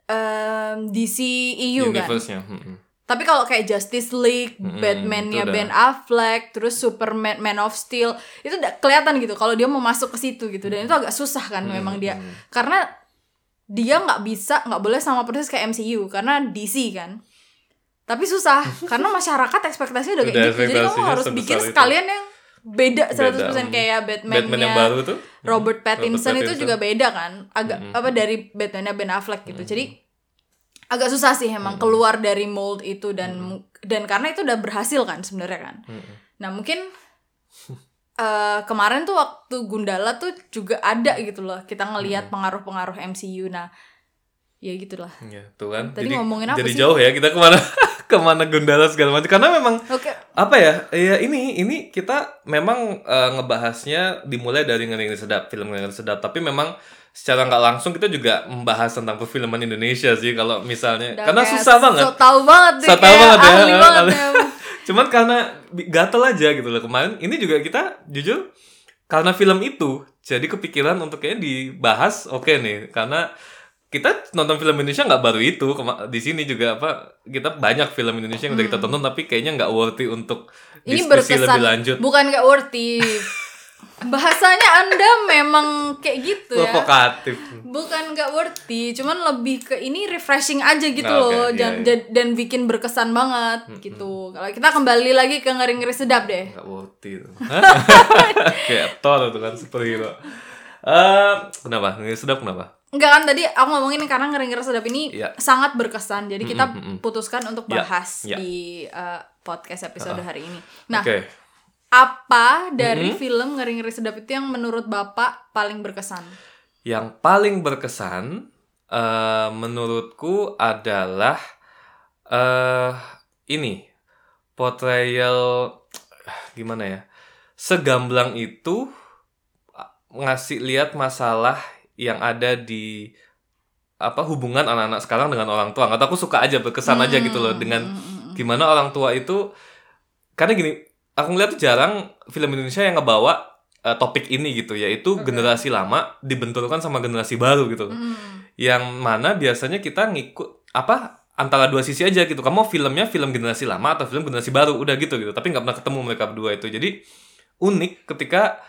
em, DCEU kan. Universe-nya. Mm-mm. Tapi kalau kayak Justice League, Batman-nya itu udah. Ben Affleck, terus Superman, Man of Steel, itu udah kelihatan gitu kalau dia mau masuk ke situ gitu dan itu agak susah kan memang dia karena dia nggak bisa nggak boleh sama persis kayak MCU karena DC kan. Tapi susah karena masyarakat ekspektasinya udah kayak Udah gitu. Jadi kamu harus bikin itu. sekalian yang beda 100% Beda, kayak Batman-nya Batman yang baru tuh. Robert Pattinson, itu Pattinson. juga beda kan agak apa dari Batman-nya Ben Affleck gitu jadi agak susah sih emang keluar dari mold itu dan mu- dan karena itu udah berhasil kan sebenarnya kan nah mungkin eh, kemarin tuh waktu Gundala tuh juga ada gitu loh kita ngelihat pengaruh-pengaruh MCU nah ya gitulah Ya, tuh kan. Tadi jadi, ngomongin apa jadi sih? jauh ya kita ke mana ke mana Gundala segala macam. Karena memang oke apa ya? Ya ini ini kita memang eh, ngebahasnya dimulai dari ngeri ngeri sedap film ngeri sedap. Tapi memang secara nggak langsung kita juga membahas tentang perfilman Indonesia sih kalau misalnya Udah karena susah banget. so tau banget deh So kayak banget ya, ahli banget ya Cuman karena gatel aja gitu loh kemarin. Ini juga kita jujur karena film itu jadi kepikiran untuk kayaknya dibahas oke nih karena kita nonton film Indonesia nggak baru itu di sini juga apa kita banyak film Indonesia yang udah kita tonton tapi kayaknya nggak worthy untuk Hmm. Ini diskusi berkesan. lebih lanjut Bukan gak worthy. Bahasanya Anda memang kayak gitu ya. provokatif Bukan gak worthy, cuman lebih ke ini refreshing aja gitu Nah, loh iya, dan, iya. dan bikin berkesan banget gitu. Kalau kita kembali lagi ke ngeri-ngeri sedap deh. nggak worthy itu kayak Thor itu kan superhero Eh, kenapa ini sedap kenapa Enggak kan tadi aku ngomongin karena ngeri-ngeri sedap ini Iya. sangat berkesan. Jadi kita Mm, mm, mm. putuskan untuk Iya, bahas iya. di uh, podcast episode hari ini. Nah, oke apa dari film ngeri-ngeri sedap itu yang menurut Bapak paling berkesan? yang paling berkesan eh menurutku adalah eh ini portrayal gimana ya segamblang itu ngasih lihat masalah yang ada di apa hubungan anak-anak sekarang dengan orang tua. Nggak tahu aku suka aja berkesan aja gitu loh dengan gimana orang tua itu karena gini aku ngeliat tuh jarang film Indonesia yang ngebawa eh, topik ini gitu yaitu generasi lama dibenturkan sama generasi baru gitu. Hmm. yang mana biasanya kita ngikut apa antara dua sisi aja gitu. Kamu filmnya film generasi lama atau film generasi baru udah gitu gitu. Tapi nggak pernah ketemu mereka berdua itu. Jadi unik ketika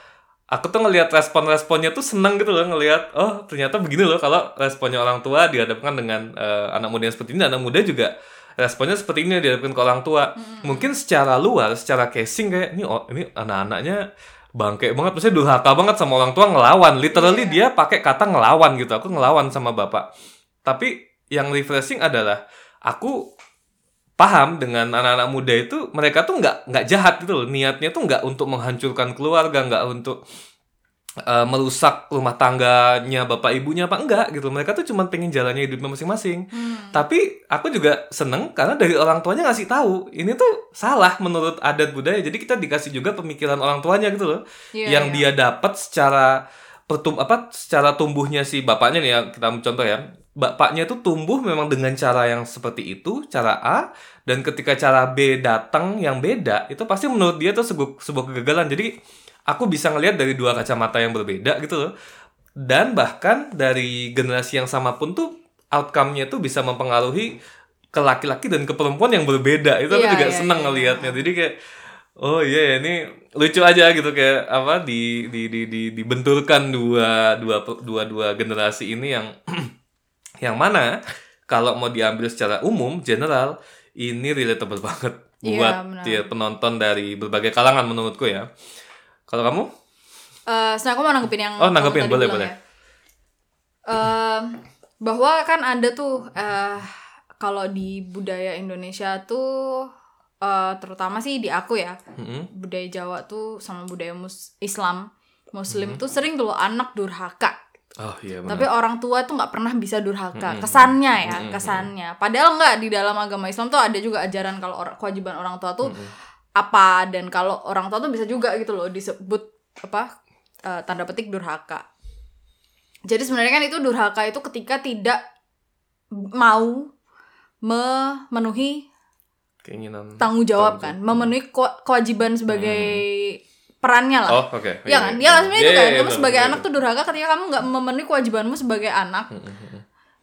aku tuh ngelihat respon-responnya tuh seneng gitu loh ngelihat oh ternyata begini loh kalau responnya orang tua dihadapkan dengan eh, anak muda yang seperti ini. Anak muda juga responnya seperti ini dihadapkan ke orang tua. Mungkin secara luar secara casing kayak ini oh, ini anak-anaknya bangke banget maksudnya durhaka banget sama orang tua ngelawan. Literally dia pakai kata ngelawan gitu aku ngelawan sama bapak. Tapi yang refreshing adalah aku paham dengan anak-anak muda itu mereka tuh nggak nggak jahat gitu loh. Niatnya tuh nggak untuk menghancurkan keluarga nggak untuk eh, merusak rumah tangganya bapak ibunya apa enggak gitu. Mereka tuh cuma pengen jalannya hidupnya masing-masing. Hmm. tapi aku juga seneng karena dari orang tuanya ngasih tahu ini tuh salah menurut adat budaya. Jadi kita dikasih juga pemikiran orang tuanya gitu loh. Iya, yang iya. dia dapat secara pertum apa secara tumbuhnya si bapaknya nih ya kita ambil contoh ya. Bapaknya tuh tumbuh memang dengan cara yang seperti itu cara A dan ketika cara B datang yang beda itu pasti menurut dia tuh sebuah, sebuah kegagalan. Jadi aku bisa ngelihat dari dua kacamata yang berbeda gitu loh. Dan bahkan dari generasi yang sama pun tuh outcome-nya tuh bisa mempengaruhi ke laki-laki dan ke perempuan yang berbeda. Itu aku Iya, juga iya, senang iya. ngelihatnya. jadi kayak oh iya ya, ini lucu aja gitu. Kayak apa di di di, di dibenturkan dua dua dua dua generasi ini yang yang mana kalau mau diambil secara umum general ini relatable banget Iya, buat benar. ya, penonton dari berbagai kalangan menurutku ya kalau kamu? Eh, sebenarnya aku mau nanggepin yang Oh, nanggepin, boleh, boleh. ya. Em, bahwa kan ada tuh eh kalau di budaya Indonesia tuh eh terutama sih di aku ya Mm-mm. budaya Jawa tuh sama budaya mus Islam Muslim Mm-hmm. tuh sering tuh anak durhaka. Oh iya benar. Tapi orang tua tuh nggak pernah bisa durhaka. Kesannya ya kesannya. Padahal nggak di dalam agama Islam tuh ada juga ajaran kalau orang kewajiban orang tua tuh apa dan kalau orang tua tuh bisa juga gitu loh disebut apa eh, tanda petik durhaka. Jadi sebenarnya kan itu durhaka itu ketika tidak mau memenuhi keinginan tanggung jawab Tanggung kan memenuhi ke- kewajiban sebagai perannya lah. Oh oke. Iya kan? Dia kan? Sebenarnya itu Iya, kan. iya, kamu sebagai anak tuh durhaka ketika kamu nggak memenuhi kewajibanmu sebagai anak.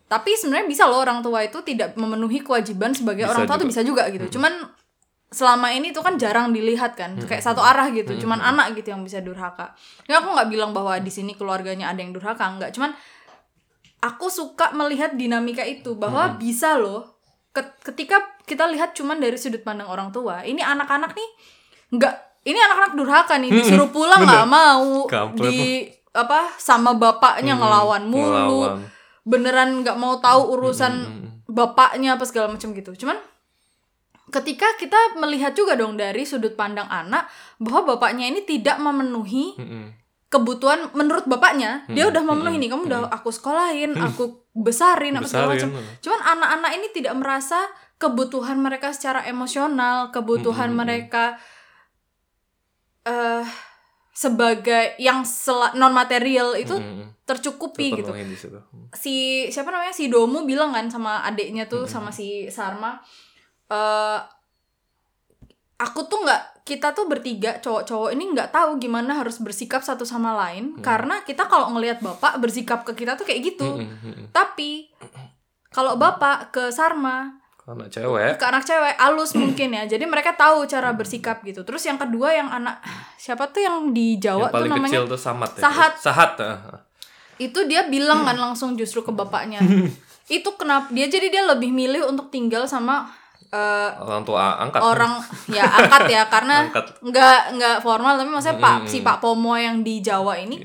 Tapi sebenarnya bisa loh orang tua itu tidak memenuhi kewajiban sebagai Bisa orang tua tuh juga. bisa juga gitu. Cuman selama ini tuh kan jarang dilihat kan, kayak satu arah gitu. Cuman anak gitu yang bisa durhaka. Ya aku nggak bilang bahwa di sini keluarganya ada yang durhaka, nggak. Cuman aku suka melihat dinamika itu bahwa bisa loh ke- ketika kita lihat cuman dari sudut pandang orang tua. Ini anak-anak nih nggak ini anak-anak durhaka nih disuruh pulang nggak mau Kampret di apa sama bapaknya ngelawan mulu ngelawan. beneran nggak mau tahu urusan bapaknya apa segala macam gitu cuman ketika kita melihat juga dong dari sudut pandang anak bahwa bapaknya ini tidak memenuhi Mm-mm. kebutuhan menurut bapaknya. Dia udah memenuhi nih kamu udah aku sekolahin aku besarin apa segala macam. cuman anak-anak ini tidak merasa kebutuhan mereka secara emosional kebutuhan mereka eh sebagai yang non material itu Mm-mm. tercukupi gitu. situ. si siapa namanya? Si Domu bilang kan sama adiknya tuh sama si Sarma eh aku tuh nggak kita tuh bertiga cowok-cowok ini nggak tahu gimana harus bersikap satu sama lain karena kita kalau ngelihat bapak bersikap ke kita tuh kayak gitu Mm, mm, mm. tapi kalau bapak ke Sarma Kalau anak cewek ke anak cewek alus mungkin ya jadi mereka tahu cara bersikap gitu terus yang kedua yang anak siapa tuh yang di yang Jawa tuh paling namanya kecil tuh samat ya. Sahat. Sahat. ah. itu dia bilang kan langsung justru ke bapaknya itu kenapa dia jadi dia lebih milih untuk tinggal sama eh, orang tua angkat. orang ya angkat ya karena Angkat. nggak nggak formal tapi maksudnya pak Mm. si Pak Pomo yang di Jawa ini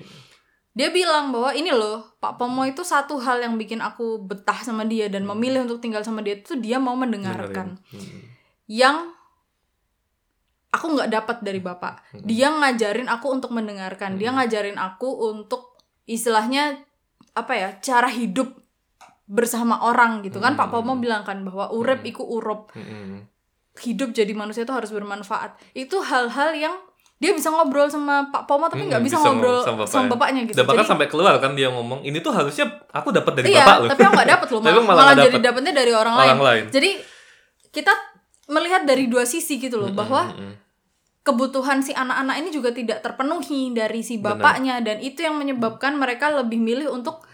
dia bilang bahwa ini loh Pak Pomo itu satu hal yang bikin aku betah sama dia dan memilih untuk tinggal sama dia itu dia mau mendengarkan Dengerin. Mm. yang aku nggak dapat dari bapak dia ngajarin aku untuk mendengarkan dia ngajarin aku untuk istilahnya apa ya cara hidup bersama orang gitu kan Pak Pomo bilang kan bahwa urep iku urup Mm, mm. hidup jadi manusia itu harus bermanfaat itu hal-hal yang dia bisa ngobrol sama Pak Pomo tapi nggak Mm, bisa, ngobrol sama sama, bapaknya. bapaknya gitu Dan bahkan Jadi- sampai keluar kan dia ngomong, ini tuh harusnya aku dapat dari iya bapak loh. tapi aku nggak dapet loh malah, malah malah nggak jadi dapet. dapetnya dari orang, Orang lain. lain. jadi kita melihat dari dua sisi gitu loh bahwa Mm, mm. kebutuhan si anak-anak ini juga tidak terpenuhi dari si bapaknya dan itu yang menyebabkan mereka lebih milih untuk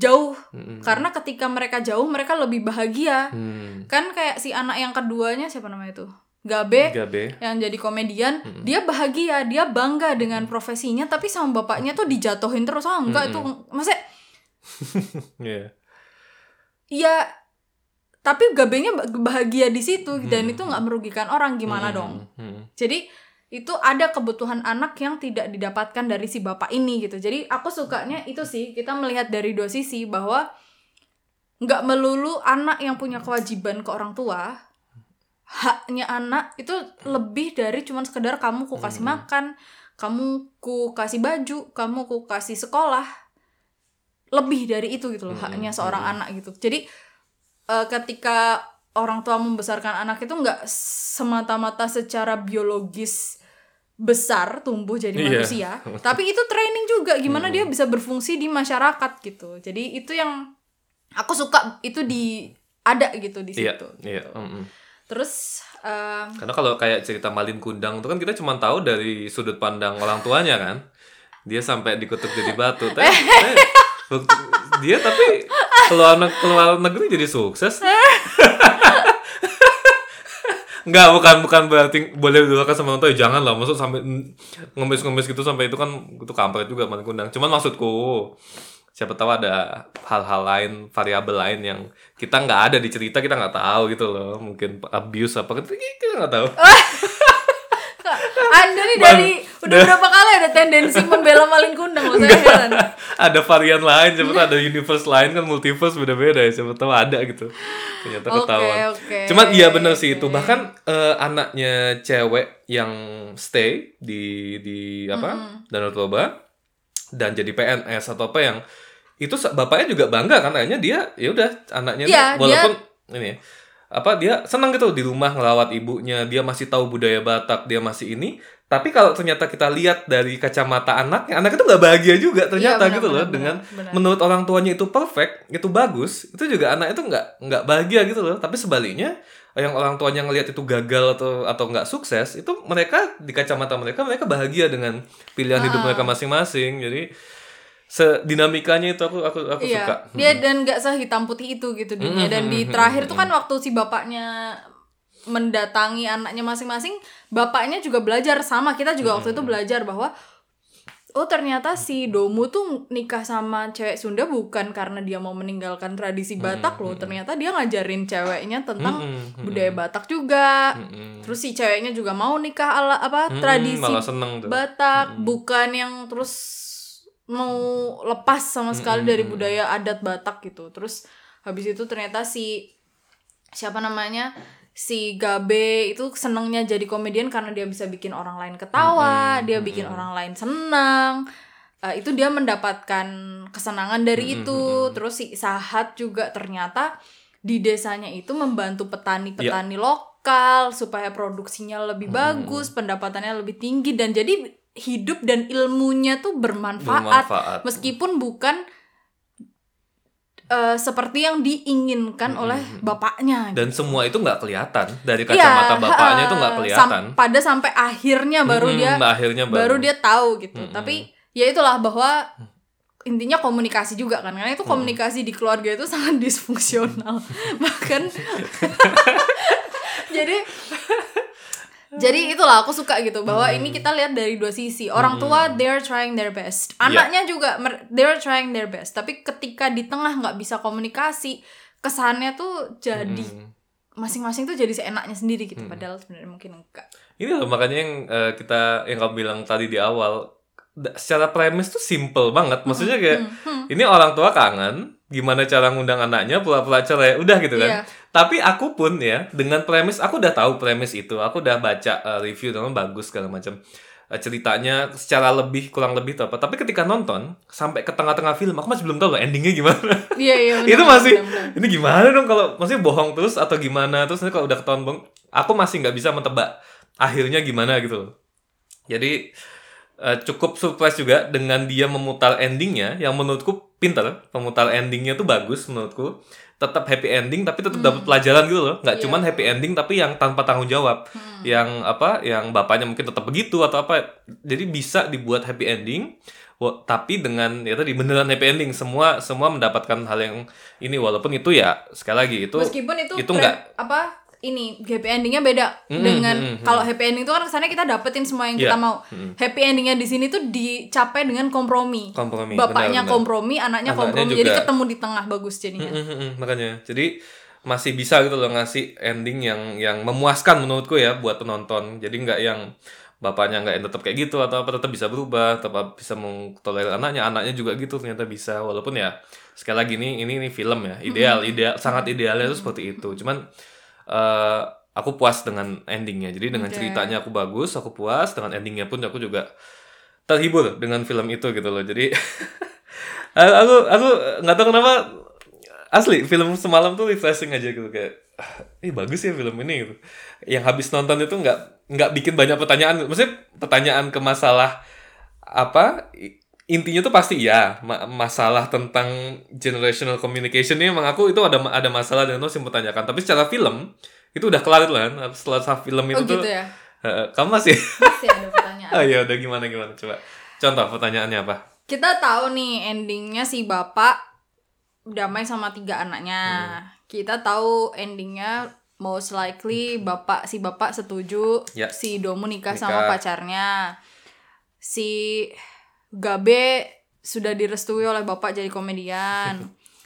jauh. Mm, mm. karena ketika mereka jauh mereka lebih bahagia. Hmm. kan kayak si anak yang keduanya siapa namanya itu? Gabe Gabe. yang jadi komedian dia bahagia dia bangga dengan profesinya tapi sama bapaknya tuh dijatuhin terus. Ah enggak itu maksudnya Iya. ya tapi Gabenya ba- bahagia di situ dan itu nggak merugikan orang gimana Hmm, dong? Hmm. jadi itu ada kebutuhan anak yang tidak didapatkan dari si bapak ini gitu. Jadi aku sukanya itu sih kita melihat dari dua sisi bahwa nggak melulu anak yang punya kewajiban ke orang tua haknya anak itu lebih dari cuman sekedar kamu ku kasih makan kamu ku kasih baju kamu ku kasih sekolah. Lebih dari itu gitu loh haknya seorang anak gitu. Jadi eh, ketika orang tua membesarkan anak itu nggak semata-mata secara biologis besar tumbuh jadi Iya. manusia tapi itu training juga gimana dia bisa berfungsi di masyarakat gitu jadi itu yang aku suka itu di ada gitu di Iya, situ iya. mm, mm. terus eh, Karena kalau kayak cerita Malin Kundang itu kan kita cuma tahu dari sudut pandang orang tuanya kan. Dia sampai dikutuk jadi batu. Tapi, eh, dia tapi keluar keluar negeri jadi sukses. Enggak, bukan bukan berarti boleh didoakan sama orang tua. Ya, Jangan lah, maksud sampai ngemis-ngemis gitu sampai itu kan itu kampret juga Malin Kundang. Cuman maksudku siapa tahu ada hal-hal lain, variabel lain yang kita nggak ada di cerita, kita nggak tahu gitu loh. Mungkin abuse apa kita nggak tahu. anda nih dari udah berapa kali ada tendensi membela maling kundang loh saya heran ada varian lain, siapa tahu ada universe lain kan multiverse beda-beda ya, siapa tahu ada gitu. Ternyata Oke, ketahuan. oke. Cuman iya bener sih itu. Bahkan eh, anaknya cewek yang stay di di apa? Danau Toba dan jadi PNS atau apa yang itu bapaknya juga bangga kan kayaknya dia ya udah anaknya tuh Iya, walaupun ini apa dia senang gitu di rumah ngelawat ibunya dia masih tahu budaya Batak dia masih ini tapi kalau ternyata kita lihat dari kacamata anaknya anak itu nggak bahagia juga ternyata Iya, benar, gitu loh benar, dengan benar. menurut orang tuanya itu perfect itu bagus itu juga anak itu nggak nggak bahagia gitu loh tapi sebaliknya yang orang tuanya ngelihat itu gagal atau atau nggak sukses itu mereka di kacamata mereka mereka bahagia dengan pilihan hidup Ah. mereka masing-masing jadi sedinamikanya itu aku aku aku iya. suka. Dia dan nggak sehitam putih itu gitu dunia. Dan di terakhir tuh kan waktu si bapaknya mendatangi anaknya masing-masing bapaknya juga belajar sama. Kita juga waktu itu belajar bahwa oh ternyata si Domu tuh nikah sama cewek Sunda bukan karena dia mau meninggalkan tradisi Batak loh. Ternyata dia ngajarin ceweknya tentang Mm-mm, budaya Batak juga. Mm-mm. terus si ceweknya juga mau nikah ala apa tradisi Batak. Bukan yang terus mau lepas sama sekali dari budaya adat Batak gitu. Terus habis itu ternyata si siapa namanya si Gabe itu senengnya jadi komedian karena dia bisa bikin orang lain ketawa dia bikin orang lain senang. Eh, itu dia mendapatkan kesenangan dari itu. terus si Sahat juga ternyata di desanya itu membantu petani-petani lokal supaya produksinya lebih bagus pendapatannya lebih tinggi dan jadi hidup dan ilmunya tuh bermanfaat, Bermanfaat. meskipun bukan eh, seperti yang diinginkan oleh bapaknya. dan semua itu nggak kelihatan. Dari kacamata bapaknya itu nggak ha, kelihatan. sam- pada sampai akhirnya baru Mm-mm, dia akhirnya baru, baru dia tahu gitu. Tapi ya itulah bahwa intinya komunikasi juga kan karena itu komunikasi di keluarga itu sangat disfungsional. Bahkan jadi jadi itulah aku suka gitu bahwa ini kita lihat dari dua sisi. Orang tua they're trying their best. Anaknya juga mer- they're trying their best. Tapi ketika di tengah nggak bisa komunikasi kesannya tuh jadi masing-masing tuh jadi seenaknya sendiri gitu padahal sebenarnya mungkin enggak. Ini loh makanya yang eh, kita yang kamu bilang tadi di awal secara premis tuh simple banget. Maksudnya kayak ini orang tua kangen, gimana cara ngundang anaknya pura-pura cerai, udah gitu kan. Tapi aku pun ya dengan premis aku udah tahu premis itu. Aku udah baca eh, review dengan bagus segala macam. Eh, ceritanya secara lebih kurang lebih tuh apa. Tapi ketika nonton sampai ke tengah-tengah film aku masih belum tahu loh endingnya gimana. iya iya itu benar, masih benar, benar. ini gimana dong kalau maksudnya bohong terus atau gimana terus nanti kalau udah ketahuan bohong aku masih nggak bisa mentebak akhirnya gimana gitu loh jadi eh, cukup surprise juga dengan dia memutar endingnya yang menurutku pinter pemutar endingnya tuh bagus menurutku. Tetap happy ending tapi tetap dapat pelajaran gitu loh. Nggak Iya. cuman happy ending tapi yang tanpa tanggung jawab. Yang apa yang bapaknya mungkin tetap begitu atau apa. Jadi bisa dibuat happy ending tapi dengan ya tadi beneran happy ending. Semua semua mendapatkan hal yang ini. Walaupun itu ya sekali lagi itu meskipun itu, itu nggak apa ini happy endingnya beda Mm-mm, dengan mm-mm, kalau happy ending itu kan kesannya kita dapetin semua yang kita Iya, mau. Happy endingnya di sini tuh dicapai dengan kompromi. Kompromi bapaknya benar-benar. kompromi anaknya Anaknya kompromi juga. jadi ketemu di tengah bagus jadinya. Mm, mm, mm, makanya. Jadi masih bisa gitu loh ngasih ending yang yang memuaskan menurutku ya buat penonton. Jadi nggak yang bapaknya nggak yang tetap kayak gitu atau apa tetap bisa berubah tetap bisa mengtolerir anaknya anaknya juga gitu ternyata bisa. Walaupun ya sekali lagi ini ini ini film ya ideal ideal sangat idealnya itu seperti itu. Cuman eh, aku puas dengan endingnya. Jadi dengan Oke. ceritanya aku bagus aku puas. Dengan endingnya pun aku juga terhibur dengan film itu gitu loh. Jadi aku aku nggak tahu kenapa asli film semalam tuh refreshing aja gitu. Kayak "Ah, ih bagus ya film ini gitu. Yang habis nonton itu nggak nggak bikin banyak pertanyaan. Maksudnya pertanyaan ke masalah apa intinya tuh pasti ya ma- masalah tentang generational communication ini emang aku itu ada ada masalah dan itu masih mempertanyakan tapi secara film itu udah kelar itu kan. Setelah film itu oh tuh gitu ya? Eh, kamu masih? Masih ada pertanyaan. Oh ya udah gimana gimana? Coba. Contoh pertanyaannya apa? Kita tahu nih endingnya si bapak damai sama tiga anaknya. Hmm. kita tahu endingnya most likely bapak si bapak setuju Ya. si Domu nikah, Nikah. sama pacarnya. Si Gabe sudah direstui oleh bapak jadi komedian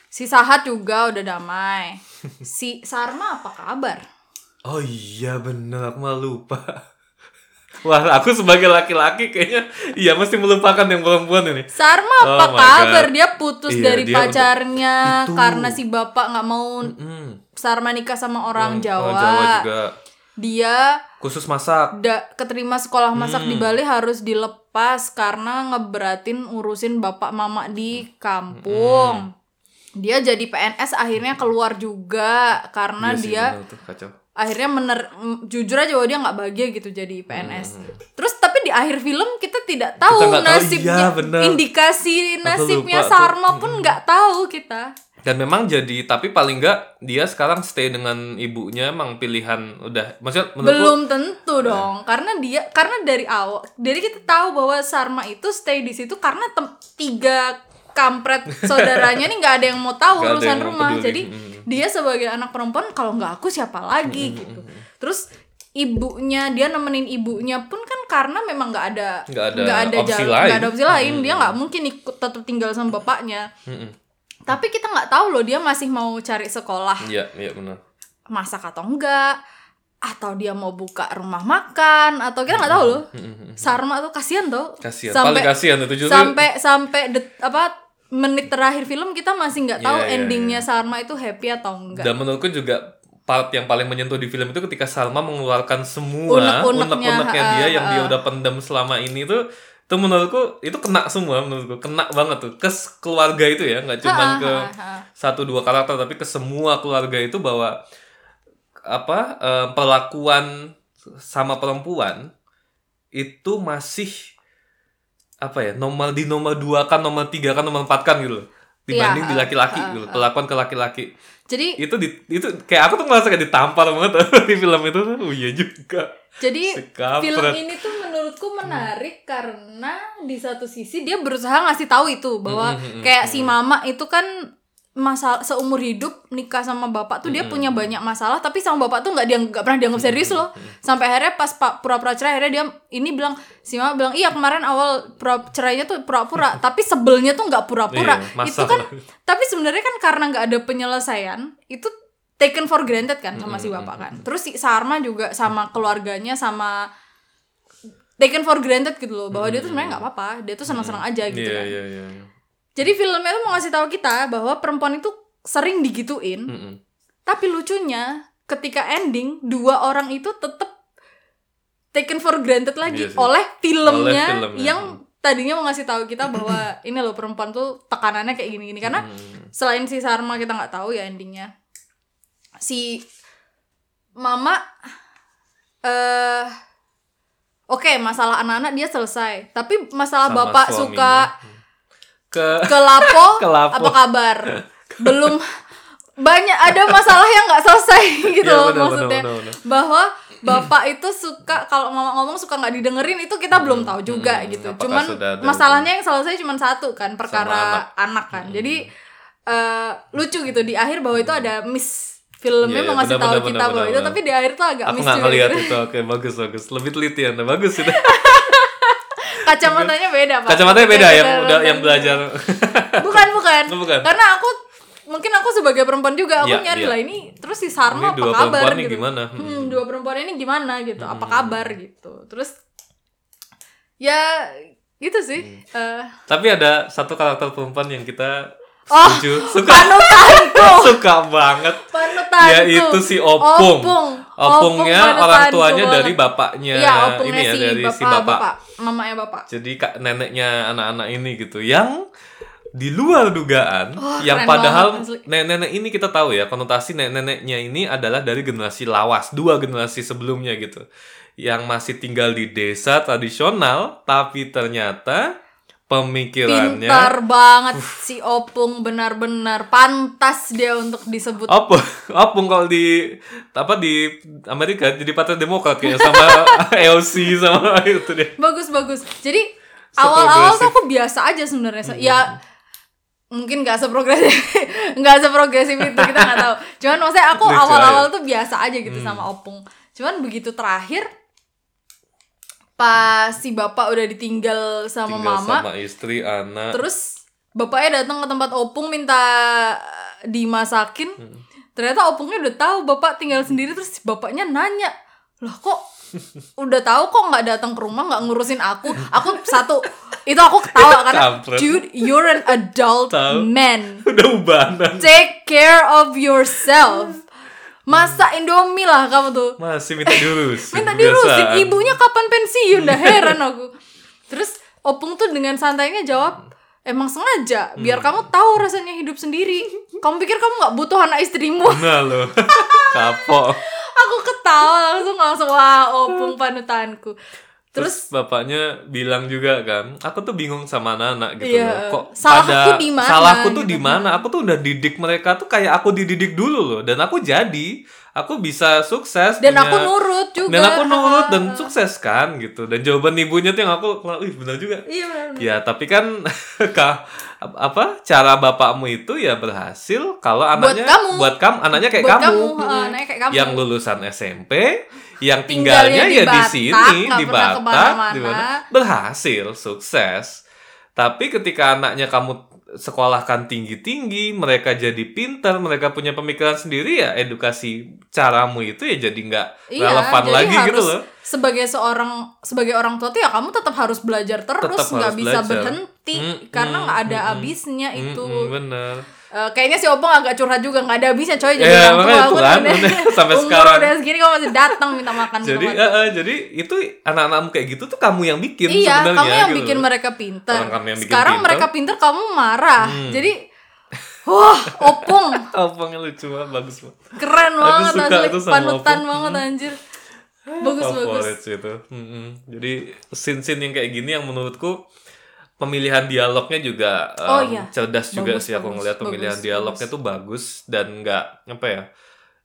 si Sahat juga udah damai si Sarma apa kabar Oh iya bener, aku malah lupa. Wah, aku sebagai laki-laki kayaknya iya mesti melupakan yang perempuan ini. Sarma Oh apa kabar God. dia putus Iya, dari dia pacarnya Itu. karena si bapak nggak mau Hmm. Sarma nikah sama orang Jawa. Orang Jawa juga. Dia Khusus masak. da, keterima sekolah masak Hmm. di Bali harus dilepas karena ngeberatin urusin bapak mama di kampung. Hmm. Dia jadi PNS akhirnya keluar juga karena Iya sih, dia bener tuh, kacau. akhirnya mener jujur aja bahwa dia nggak bahagia gitu jadi PNS. Hmm. Terus tapi di akhir film kita tidak tahu Kita nggak tahu, nasibnya, iya, bener. indikasi nasibnya tuh. Sarma pun nggak tahu kita. Dan memang jadi, tapi paling enggak dia sekarang stay dengan ibunya emang pilihan udah. Menurutku Belum tentu dong, karena dia karena dari awal, dari kita tahu bahwa Sarma itu stay di situ karena tem- tiga kampret saudaranya nih nggak ada yang mau tahu ada urusan mau rumah. peduli. Jadi Hmm. dia sebagai anak perempuan kalau nggak aku siapa lagi gitu. Terus ibunya dia nemenin ibunya pun kan karena memang nggak ada Nggak ada nggak ada opsi jalan- lain. nggak ada opsi lain. Dia nggak mungkin ikut tetap tinggal sama bapaknya. Mm-mm. Tapi kita nggak tahu loh dia masih mau cari sekolah. Iya, iya benar. masak atau enggak? Atau dia mau buka rumah makan? Atau kita nggak tahu loh. Sarma tuh kasihan tuh Kasihan. sampai Paling kasihan itu sampai sampai det- apa menit terakhir film kita masih nggak tahu Iya, iya, endingnya Sarma itu happy atau enggak. Dan menurutku juga part yang paling menyentuh di film itu ketika Salma mengeluarkan semua Unek-uneknya, unek-uneknya ha, dia yang dia udah pendam selama ini tuh itu menurutku itu kena semua menurutku. Kena banget tuh. Ke keluarga itu ya nggak cuma ke satu dua karakter tapi ke semua keluarga itu bahwa apa eh, perlakuan sama perempuan itu masih apa ya nomor di nomor dua kan nomor tiga kan nomor empat kan gitu loh. Dibanding Iya, di laki-laki uh, gitu, perlakuan ke laki-laki. Jadi Itu di, itu kayak aku tuh ngerasa kayak ditampar banget di film itu. Oh iya juga. Jadi film ini tuh menurutku menarik karena di satu sisi dia berusaha ngasih tahu itu bahwa Mm-mm, kayak si mama itu kan masalah seumur hidup nikah sama bapak tuh dia punya banyak masalah tapi sama bapak tuh nggak dia nggak pernah dianggap serius loh. Sampai akhirnya pas pak pura-pura cerai akhirnya dia ini bilang si mama bilang iya kemarin awal pura cerainya tuh pura-pura tapi sebelnya tuh nggak pura-pura. Iya, itu kan tapi sebenarnya kan karena nggak ada penyelesaian itu taken for granted kan sama si bapak kan. Terus si Sarma juga sama keluarganya sama taken for granted gitu loh bahwa dia tuh sebenarnya nggak apa-apa dia tuh senang-senang aja gitu Iya kan. iya iya. iya. Jadi filmnya tuh mau ngasih tahu kita bahwa perempuan itu sering digituin Mm-mm. tapi lucunya ketika ending dua orang itu tetap taken for granted lagi Iya oleh filmnya, Oleh filmnya. yang tadinya mau ngasih tahu kita bahwa ini loh perempuan tuh tekanannya kayak gini-gini karena Hmm. selain si Sarma kita nggak tahu ya endingnya si mama eh oke masalah anak-anak dia selesai tapi masalah Sama bapak suaminya. suka ke ke lapo, Ke lapo. apa kabar? Belum. Banyak ada masalah yang nggak selesai gitu Iya, loh benar, maksudnya. benar, benar, benar. bahwa bapak itu suka kalau mama ngomong suka nggak didengerin itu kita belum tahu juga hmm, gitu. cuman masalahnya yang selesai cuma satu kan perkara anak. anak. kan. Jadi eh, lucu gitu di akhir bahwa itu ada miss filmnya Iya, mau ngasih tahu kita bahwa itu tapi di akhir tuh agak aku miss nggak juga ngeliat gitu. itu. Oke bagus bagus. Lebih teliti anda. Bagus itu kacamatanya beda pak. Kacamatanya beda yang Kacamata- udah yang belajar. Bukan bukan. Oh, bukan. karena aku mungkin aku sebagai perempuan juga aku Iya, nyari iya. lah ini terus si Sarma Ini apa dua kabar gitu. gimana? hmm, dua perempuan ini gimana gitu apa kabar gitu. Terus ya gitu sih. Eh, tapi ada satu karakter perempuan yang kita Oh, setuju. Suka. panutanku. Suka banget. Panutanku. Yaitu si Opung. Opung. Opungnya Opung orang tuanya dari bapaknya. Iya opungnya ini ya si dari bapak, si bapak. bapak. mamanya bapak. Jadi kak neneknya anak-anak ini gitu. Yang di luar dugaan Wah, yang padahal nenek-nenek ini kita tahu ya konotasi nenek-neneknya ini adalah dari generasi lawas dua generasi sebelumnya gitu. Yang masih tinggal di desa tradisional tapi ternyata pemikirannya. Pintar banget si Opung benar-benar. Pantas dia untuk disebut. Apa? Opung kalau di apa di Amerika jadi partai Demokrat kayak sama AOC sama itu deh. Bagus bagus. Jadi awal-awal tuh aku biasa aja sebenarnya. Ya mungkin nggak seprogresif nggak seprogresif itu kita nggak tahu. Cuman maksudnya aku awal-awal tuh biasa aja gitu sama opung. Cuman begitu terakhir pas si bapak udah ditinggal sama tinggal mama sama istri anak. terus bapaknya datang ke tempat opung minta eh, dimasakin. Hmm. ternyata opungnya udah tahu bapak tinggal sendiri terus bapaknya nanya lah kok udah tahu kok nggak datang ke rumah nggak ngurusin aku? Aku satu itu aku ketawa karena dude you're an adult man. Udah ubanan. Take care of yourself masak indomie lah kamu tuh. Masih minta diurusin minta diurusin. Kebiasaan. ibunya kapan pensiun? Dah heran aku. Terus opung tuh dengan santainya jawab emang sengaja biar Hmm. kamu tahu rasanya hidup sendiri. Kamu pikir kamu nggak butuh anak istrimu? Nah lo kapok. Aku ketawa langsung langsung wah opung panutanku terus, terus bapaknya bilang juga kan aku tuh bingung sama anak-anak gitu Iya. loh kok Salahku pada di mana, salahku tuh gitu. di mana aku tuh udah didik mereka tuh kayak aku dididik dulu loh dan aku jadi aku bisa sukses dan punya- aku nurut juga dan aku nurut dan Ah. sukses kan gitu dan jawaban ibunya tuh yang aku wih benar juga iya benar Ya, tapi kan ka- apa cara bapakmu itu ya berhasil kalau anaknya kamu. buat kamu anaknya kayak Buat kamu. kamu, ah, anaknya kayak kamu. Yang lulusan SMP, yang Tinggalnya tinggalnya di ya di Batak, sini nggak di Batak, di mana berhasil, sukses. Tapi ketika anaknya kamu sekolahkan tinggi-tinggi, mereka jadi pintar, mereka punya pemikiran sendiri ya edukasi caramu itu ya jadi nggak relevan Iya, jadi lagi harus gitu loh. sebagai seorang sebagai orang tua tuh ya kamu tetap harus belajar terus nggak bisa belajar. berhenti Mm, karena mm, nggak ada mm, habisnya itu Mm-mm, bener. Eh, kayaknya si Opong agak curhat juga nggak ada habisnya coy jadi Iya, orang tua aku kan, sampai sekarang. udah segini kamu masih datang minta makan Jadi eh, eh, jadi itu anak-anakmu kayak gitu tuh kamu yang bikin iya sebenarnya kamu yang gitu bikin mereka pintar Orang kamu yang bikin sekarang pintar. mereka pintar kamu marah Hmm. jadi wah Opung Opongnya lucu banget, bagus banget. keren banget asli panutan Opung. banget anjir bagus bagus Favorit sih itu. Mm-mm. Jadi scene-scene yang kayak gini yang menurutku pemilihan dialognya juga Oh, em, iya. cerdas juga Bagus, sih aku bagus, ngeliat pemilihan bagus, dialognya tuh bagus dan nggak apa ya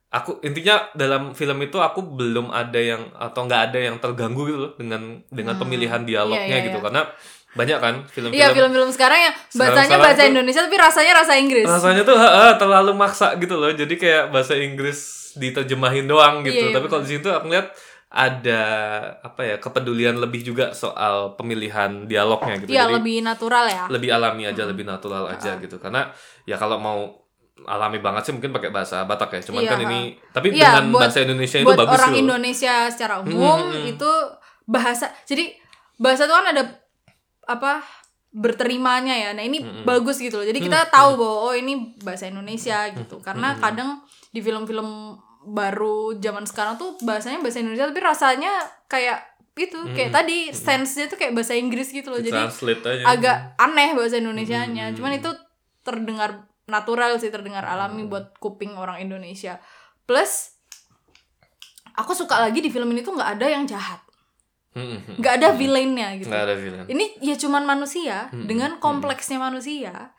aku intinya dalam film itu aku belum ada yang atau nggak ada yang terganggu gitu loh dengan dengan pemilihan dialognya Iya, iya, gitu iya. karena banyak kan film-film Iya film-film sekarang yang bahasanya sekarang bahasa Indonesia tapi rasanya rasa Inggris. rasanya tuh ha-ha, terlalu maksa gitu loh jadi kayak bahasa Inggris diterjemahin doang gitu Iya, iya, tapi kalau di situ aku lihat ada apa ya kepedulian lebih juga soal pemilihan dialognya gitu. Iya lebih natural ya. lebih alami aja lebih natural aja gitu. Karena ya kalau mau alami banget sih mungkin pakai bahasa Batak ya. Cuman Iya, kan ini tapi Iya, dengan buat- bahasa Indonesia itu buat bagus orang loh. Hmm, Indonesia secara umum itu bahasa jadi bahasa itu kan ada apa berterimanya ya. Nah ini Hmm, bagus gitu loh. Jadi kita tahu bahwa oh ini bahasa Indonesia gitu. Karena Hmm, kadang di film-film baru zaman sekarang tuh bahasanya bahasa Indonesia tapi rasanya kayak itu Hmm, kayak tadi sense-nya tuh kayak bahasa Inggris gitu loh. Jadi aja. agak aneh bahasa Hmm, Indonesianya cuman itu terdengar natural sih terdengar alami buat kuping orang Indonesia. Plus aku suka lagi di film ini tuh nggak ada yang jahat. Hmm, hmm, hmm. nggak ada villainnya gitu. Ada villain. Ini ya cuman manusia. Hmm, dengan kompleksnya manusia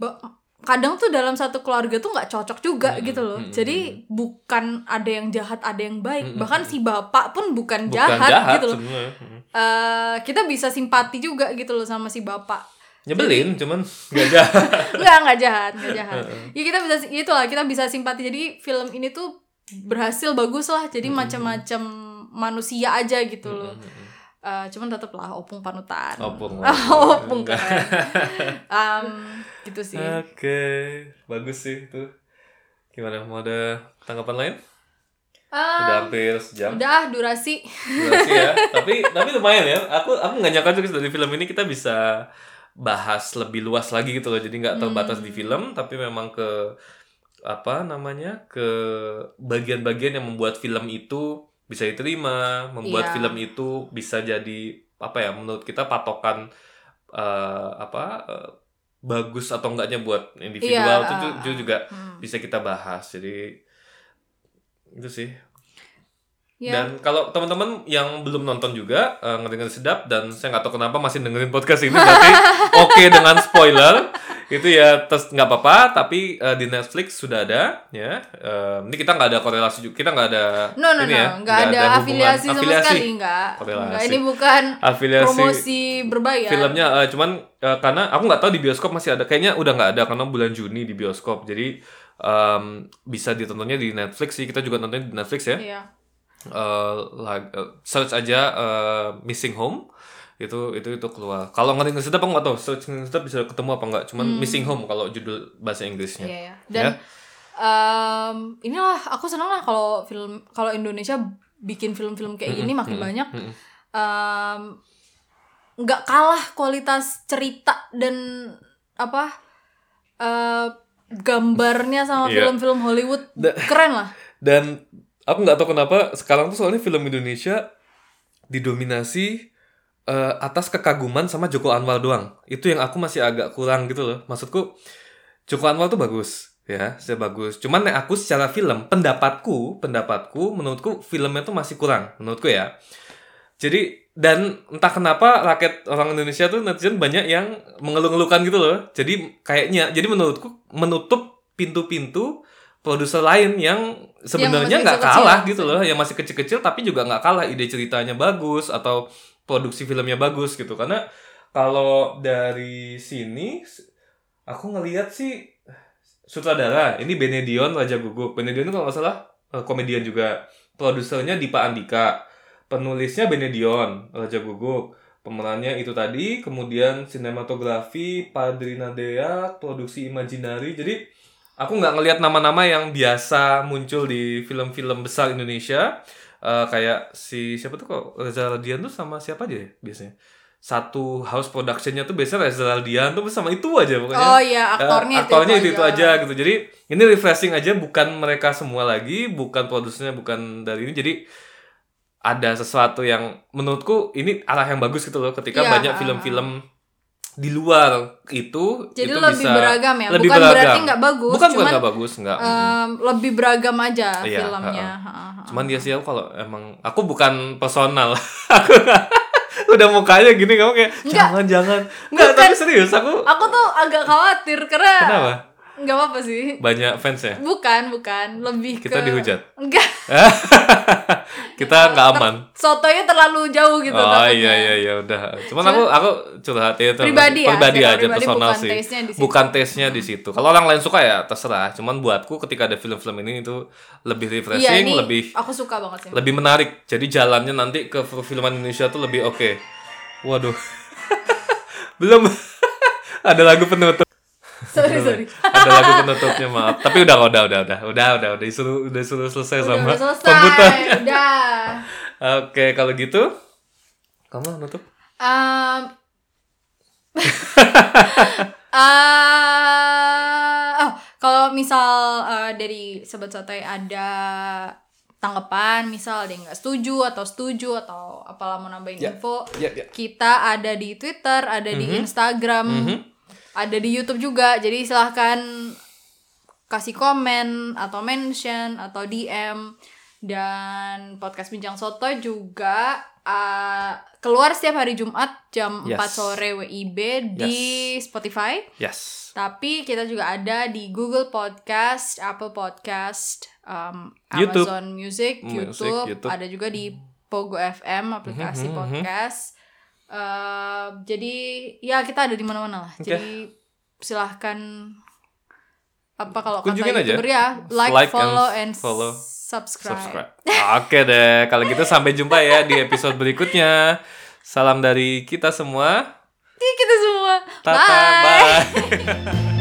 Ba- kadang tuh dalam satu keluarga tuh nggak cocok juga Hmm, gitu loh. Hmm, jadi bukan ada yang jahat ada yang baik. Hmm, bahkan si bapak pun bukan, bukan jahat, jahat, gitu loh. sebenarnya. Hmm. Eh, kita bisa simpati juga gitu loh sama si bapak. Nyebelin cuman nggak jahat. Nggak nggak jahat nggak jahat. Ya kita bisa itulah kita bisa simpati. Jadi film ini tuh berhasil bagus lah. Jadi macam-macam manusia aja gitu loh Eh, cuman tetep lah opung panutan Opung. opung kan Em, gitu sih Oke, bagus sih itu. Gimana? Mau ada tanggapan lain? Em, Udah hampir sejam. udah ah, durasi Durasi ya. tapi tapi lumayan ya. Aku aku nggak nyangka juga dari film ini kita bisa bahas lebih luas lagi gitu loh. Jadi nggak terbatas di film, tapi memang ke apa namanya ke bagian-bagian yang membuat film itu bisa diterima, membuat Iya. film itu bisa jadi apa ya menurut kita patokan eh, apa eh, bagus atau enggaknya buat individual Iya, itu ju- juga Hmm. bisa kita bahas. Jadi itu sih. ya Dan kalau teman-teman yang belum nonton juga eh, ngedengerin sedap dan saya nggak tahu kenapa masih dengerin podcast ini berarti oke dengan spoiler itu ya tes nggak apa-apa tapi eh, di Netflix sudah ada ya. Eh, ini kita nggak ada korelasi juga kita nggak ada no no ini no ya nggak ada hubungan- afiliasi sama afiliasi. sekali nggak ini bukan afiliasi promosi berbayar. filmnya eh, cuman eh, karena aku nggak tahu di bioskop masih ada kayaknya udah nggak ada karena bulan Juni di bioskop. Jadi em, bisa ditontonnya di Netflix sih kita juga nontonnya di Netflix ya. Iya. eh lag- eh, search aja eh, missing home itu itu itu keluar kalau nggak sedap aku nggak tahu search sedap bisa ketemu apa nggak cuman missing home kalau judul bahasa Inggrisnya Hmm. Iya ya. Dan em, inilah aku senang lah kalau film kalau Indonesia bikin film-film kayak gini makin banyak. mm-mm. Em, nggak kalah kualitas cerita dan apa eh, gambarnya sama Iya. film-film Hollywood Da- keren lah. dan aku nggak tahu kenapa sekarang tuh soalnya film Indonesia didominasi eh, atas kekaguman sama Joko Anwar doang. Itu yang aku masih agak kurang gitu loh. Maksudku Joko Anwar tuh bagus ya saya bagus. Cuman nek aku secara film pendapatku pendapatku menurutku filmnya tuh masih kurang menurutku ya. Jadi dan entah kenapa rakyat orang Indonesia tuh netizen banyak yang mengeluh-ngeluhkan gitu loh. Jadi kayaknya jadi menurutku menutup pintu-pintu produser lain yang sebenarnya nggak kalah gitu loh. Yang masih kecil-kecil tapi juga nggak kalah. Ide ceritanya bagus atau produksi filmnya bagus gitu. Karena kalau dari sini aku ngelihat sih sutradara ini Benedion Raja Guguk Benedion itu kalau nggak salah eh, komedian juga. Produsernya Dipa Andika penulisnya Benedion Raja Guguk pemerannya itu tadi kemudian sinematografi Padrina Dea produksi Imaginary jadi aku nggak ngelihat nama-nama yang biasa muncul di film-film besar Indonesia Eh, kayak si siapa tuh kok? Reza Radian tuh sama siapa aja ya biasanya? Satu house productionnya tuh biasanya Reza Radian tuh sama itu aja pokoknya. Oh iya, Eh, aktornya itu, aktornya itu, itu aja. gitu. Jadi ini refreshing aja bukan mereka semua lagi bukan produsernya bukan dari ini. Jadi ada sesuatu yang menurutku ini arah yang bagus gitu loh ketika Iya, banyak ah, film-film di luar itu Jadi itu lebih bisa beragam ya. lebih bukan beragam. berarti nggak bagus, bukan bukan cuman nggak bagus nggak em, lebih beragam aja Iya, filmnya. ha-ha. Ha-ha. cuman dia sih aku kalau emang aku bukan personal aku Udah mukanya gini kamu kayak Enggak. jangan jangan. Bukan. tapi serius aku. Aku tuh agak khawatir karena Kenapa? Nggak apa-apa sih. Banyak fans ya? Bukan, bukan. Lebih Kita ke dihujat? Enggak. Kita nggak aman. Sotonya terlalu jauh gitu Oh takutnya. iya iya iya udah. Cuman aku aku curhat ya itu Pribadi ya, pribadi aja pribadi personal bukan sih. taste-nya di situ. Bukan taste-nya di situ. Kalau orang lain suka ya terserah. Cuman buatku ketika ada film-film ini itu lebih Iya, refreshing, ini lebih aku suka banget sih. lebih menarik. Jadi jalannya nanti ke filman Indonesia tuh lebih oke. Waduh. Belum ada lagu penutup. sorry, sorry. ada lagu penutupnya maaf. Tapi udah udah udah udah udah udah udah disuruh udah suruh selesai Udah, sama udah selesai. komputernya. Udah. Oke, kalau gitu kamu nutup. Um, eh, oh, kalau misal eh, dari sobat sotoy ada tanggapan, misal ada yang nggak setuju atau setuju atau apalah mau nambahin Ya. info, Ya, ya. kita ada di Twitter, ada di Instagram, ada di YouTube juga. Jadi silahkan kasih komen atau mention atau DM dan podcast bincang soto juga uh, keluar setiap hari Jumat jam Yes. 4 sore WIB di Spotify. Yes. Tapi kita juga ada di Google Podcast, Apple Podcast, um, YouTube. Amazon Music, Music, YouTube, YouTube. ada juga di Pogo FM aplikasi Mhm, mhm. podcast. Uh, jadi ya kita ada di mana-mana lah. Oke. Jadi silahkan apa kalau kata Kunjungin aja. youtuber ya like, Like and follow and, follow, subscribe. Subscribe. Oke deh, kalau gitu sampai jumpa ya di episode berikutnya. Salam dari kita semua. Kita semua. Tata, Bye. bye.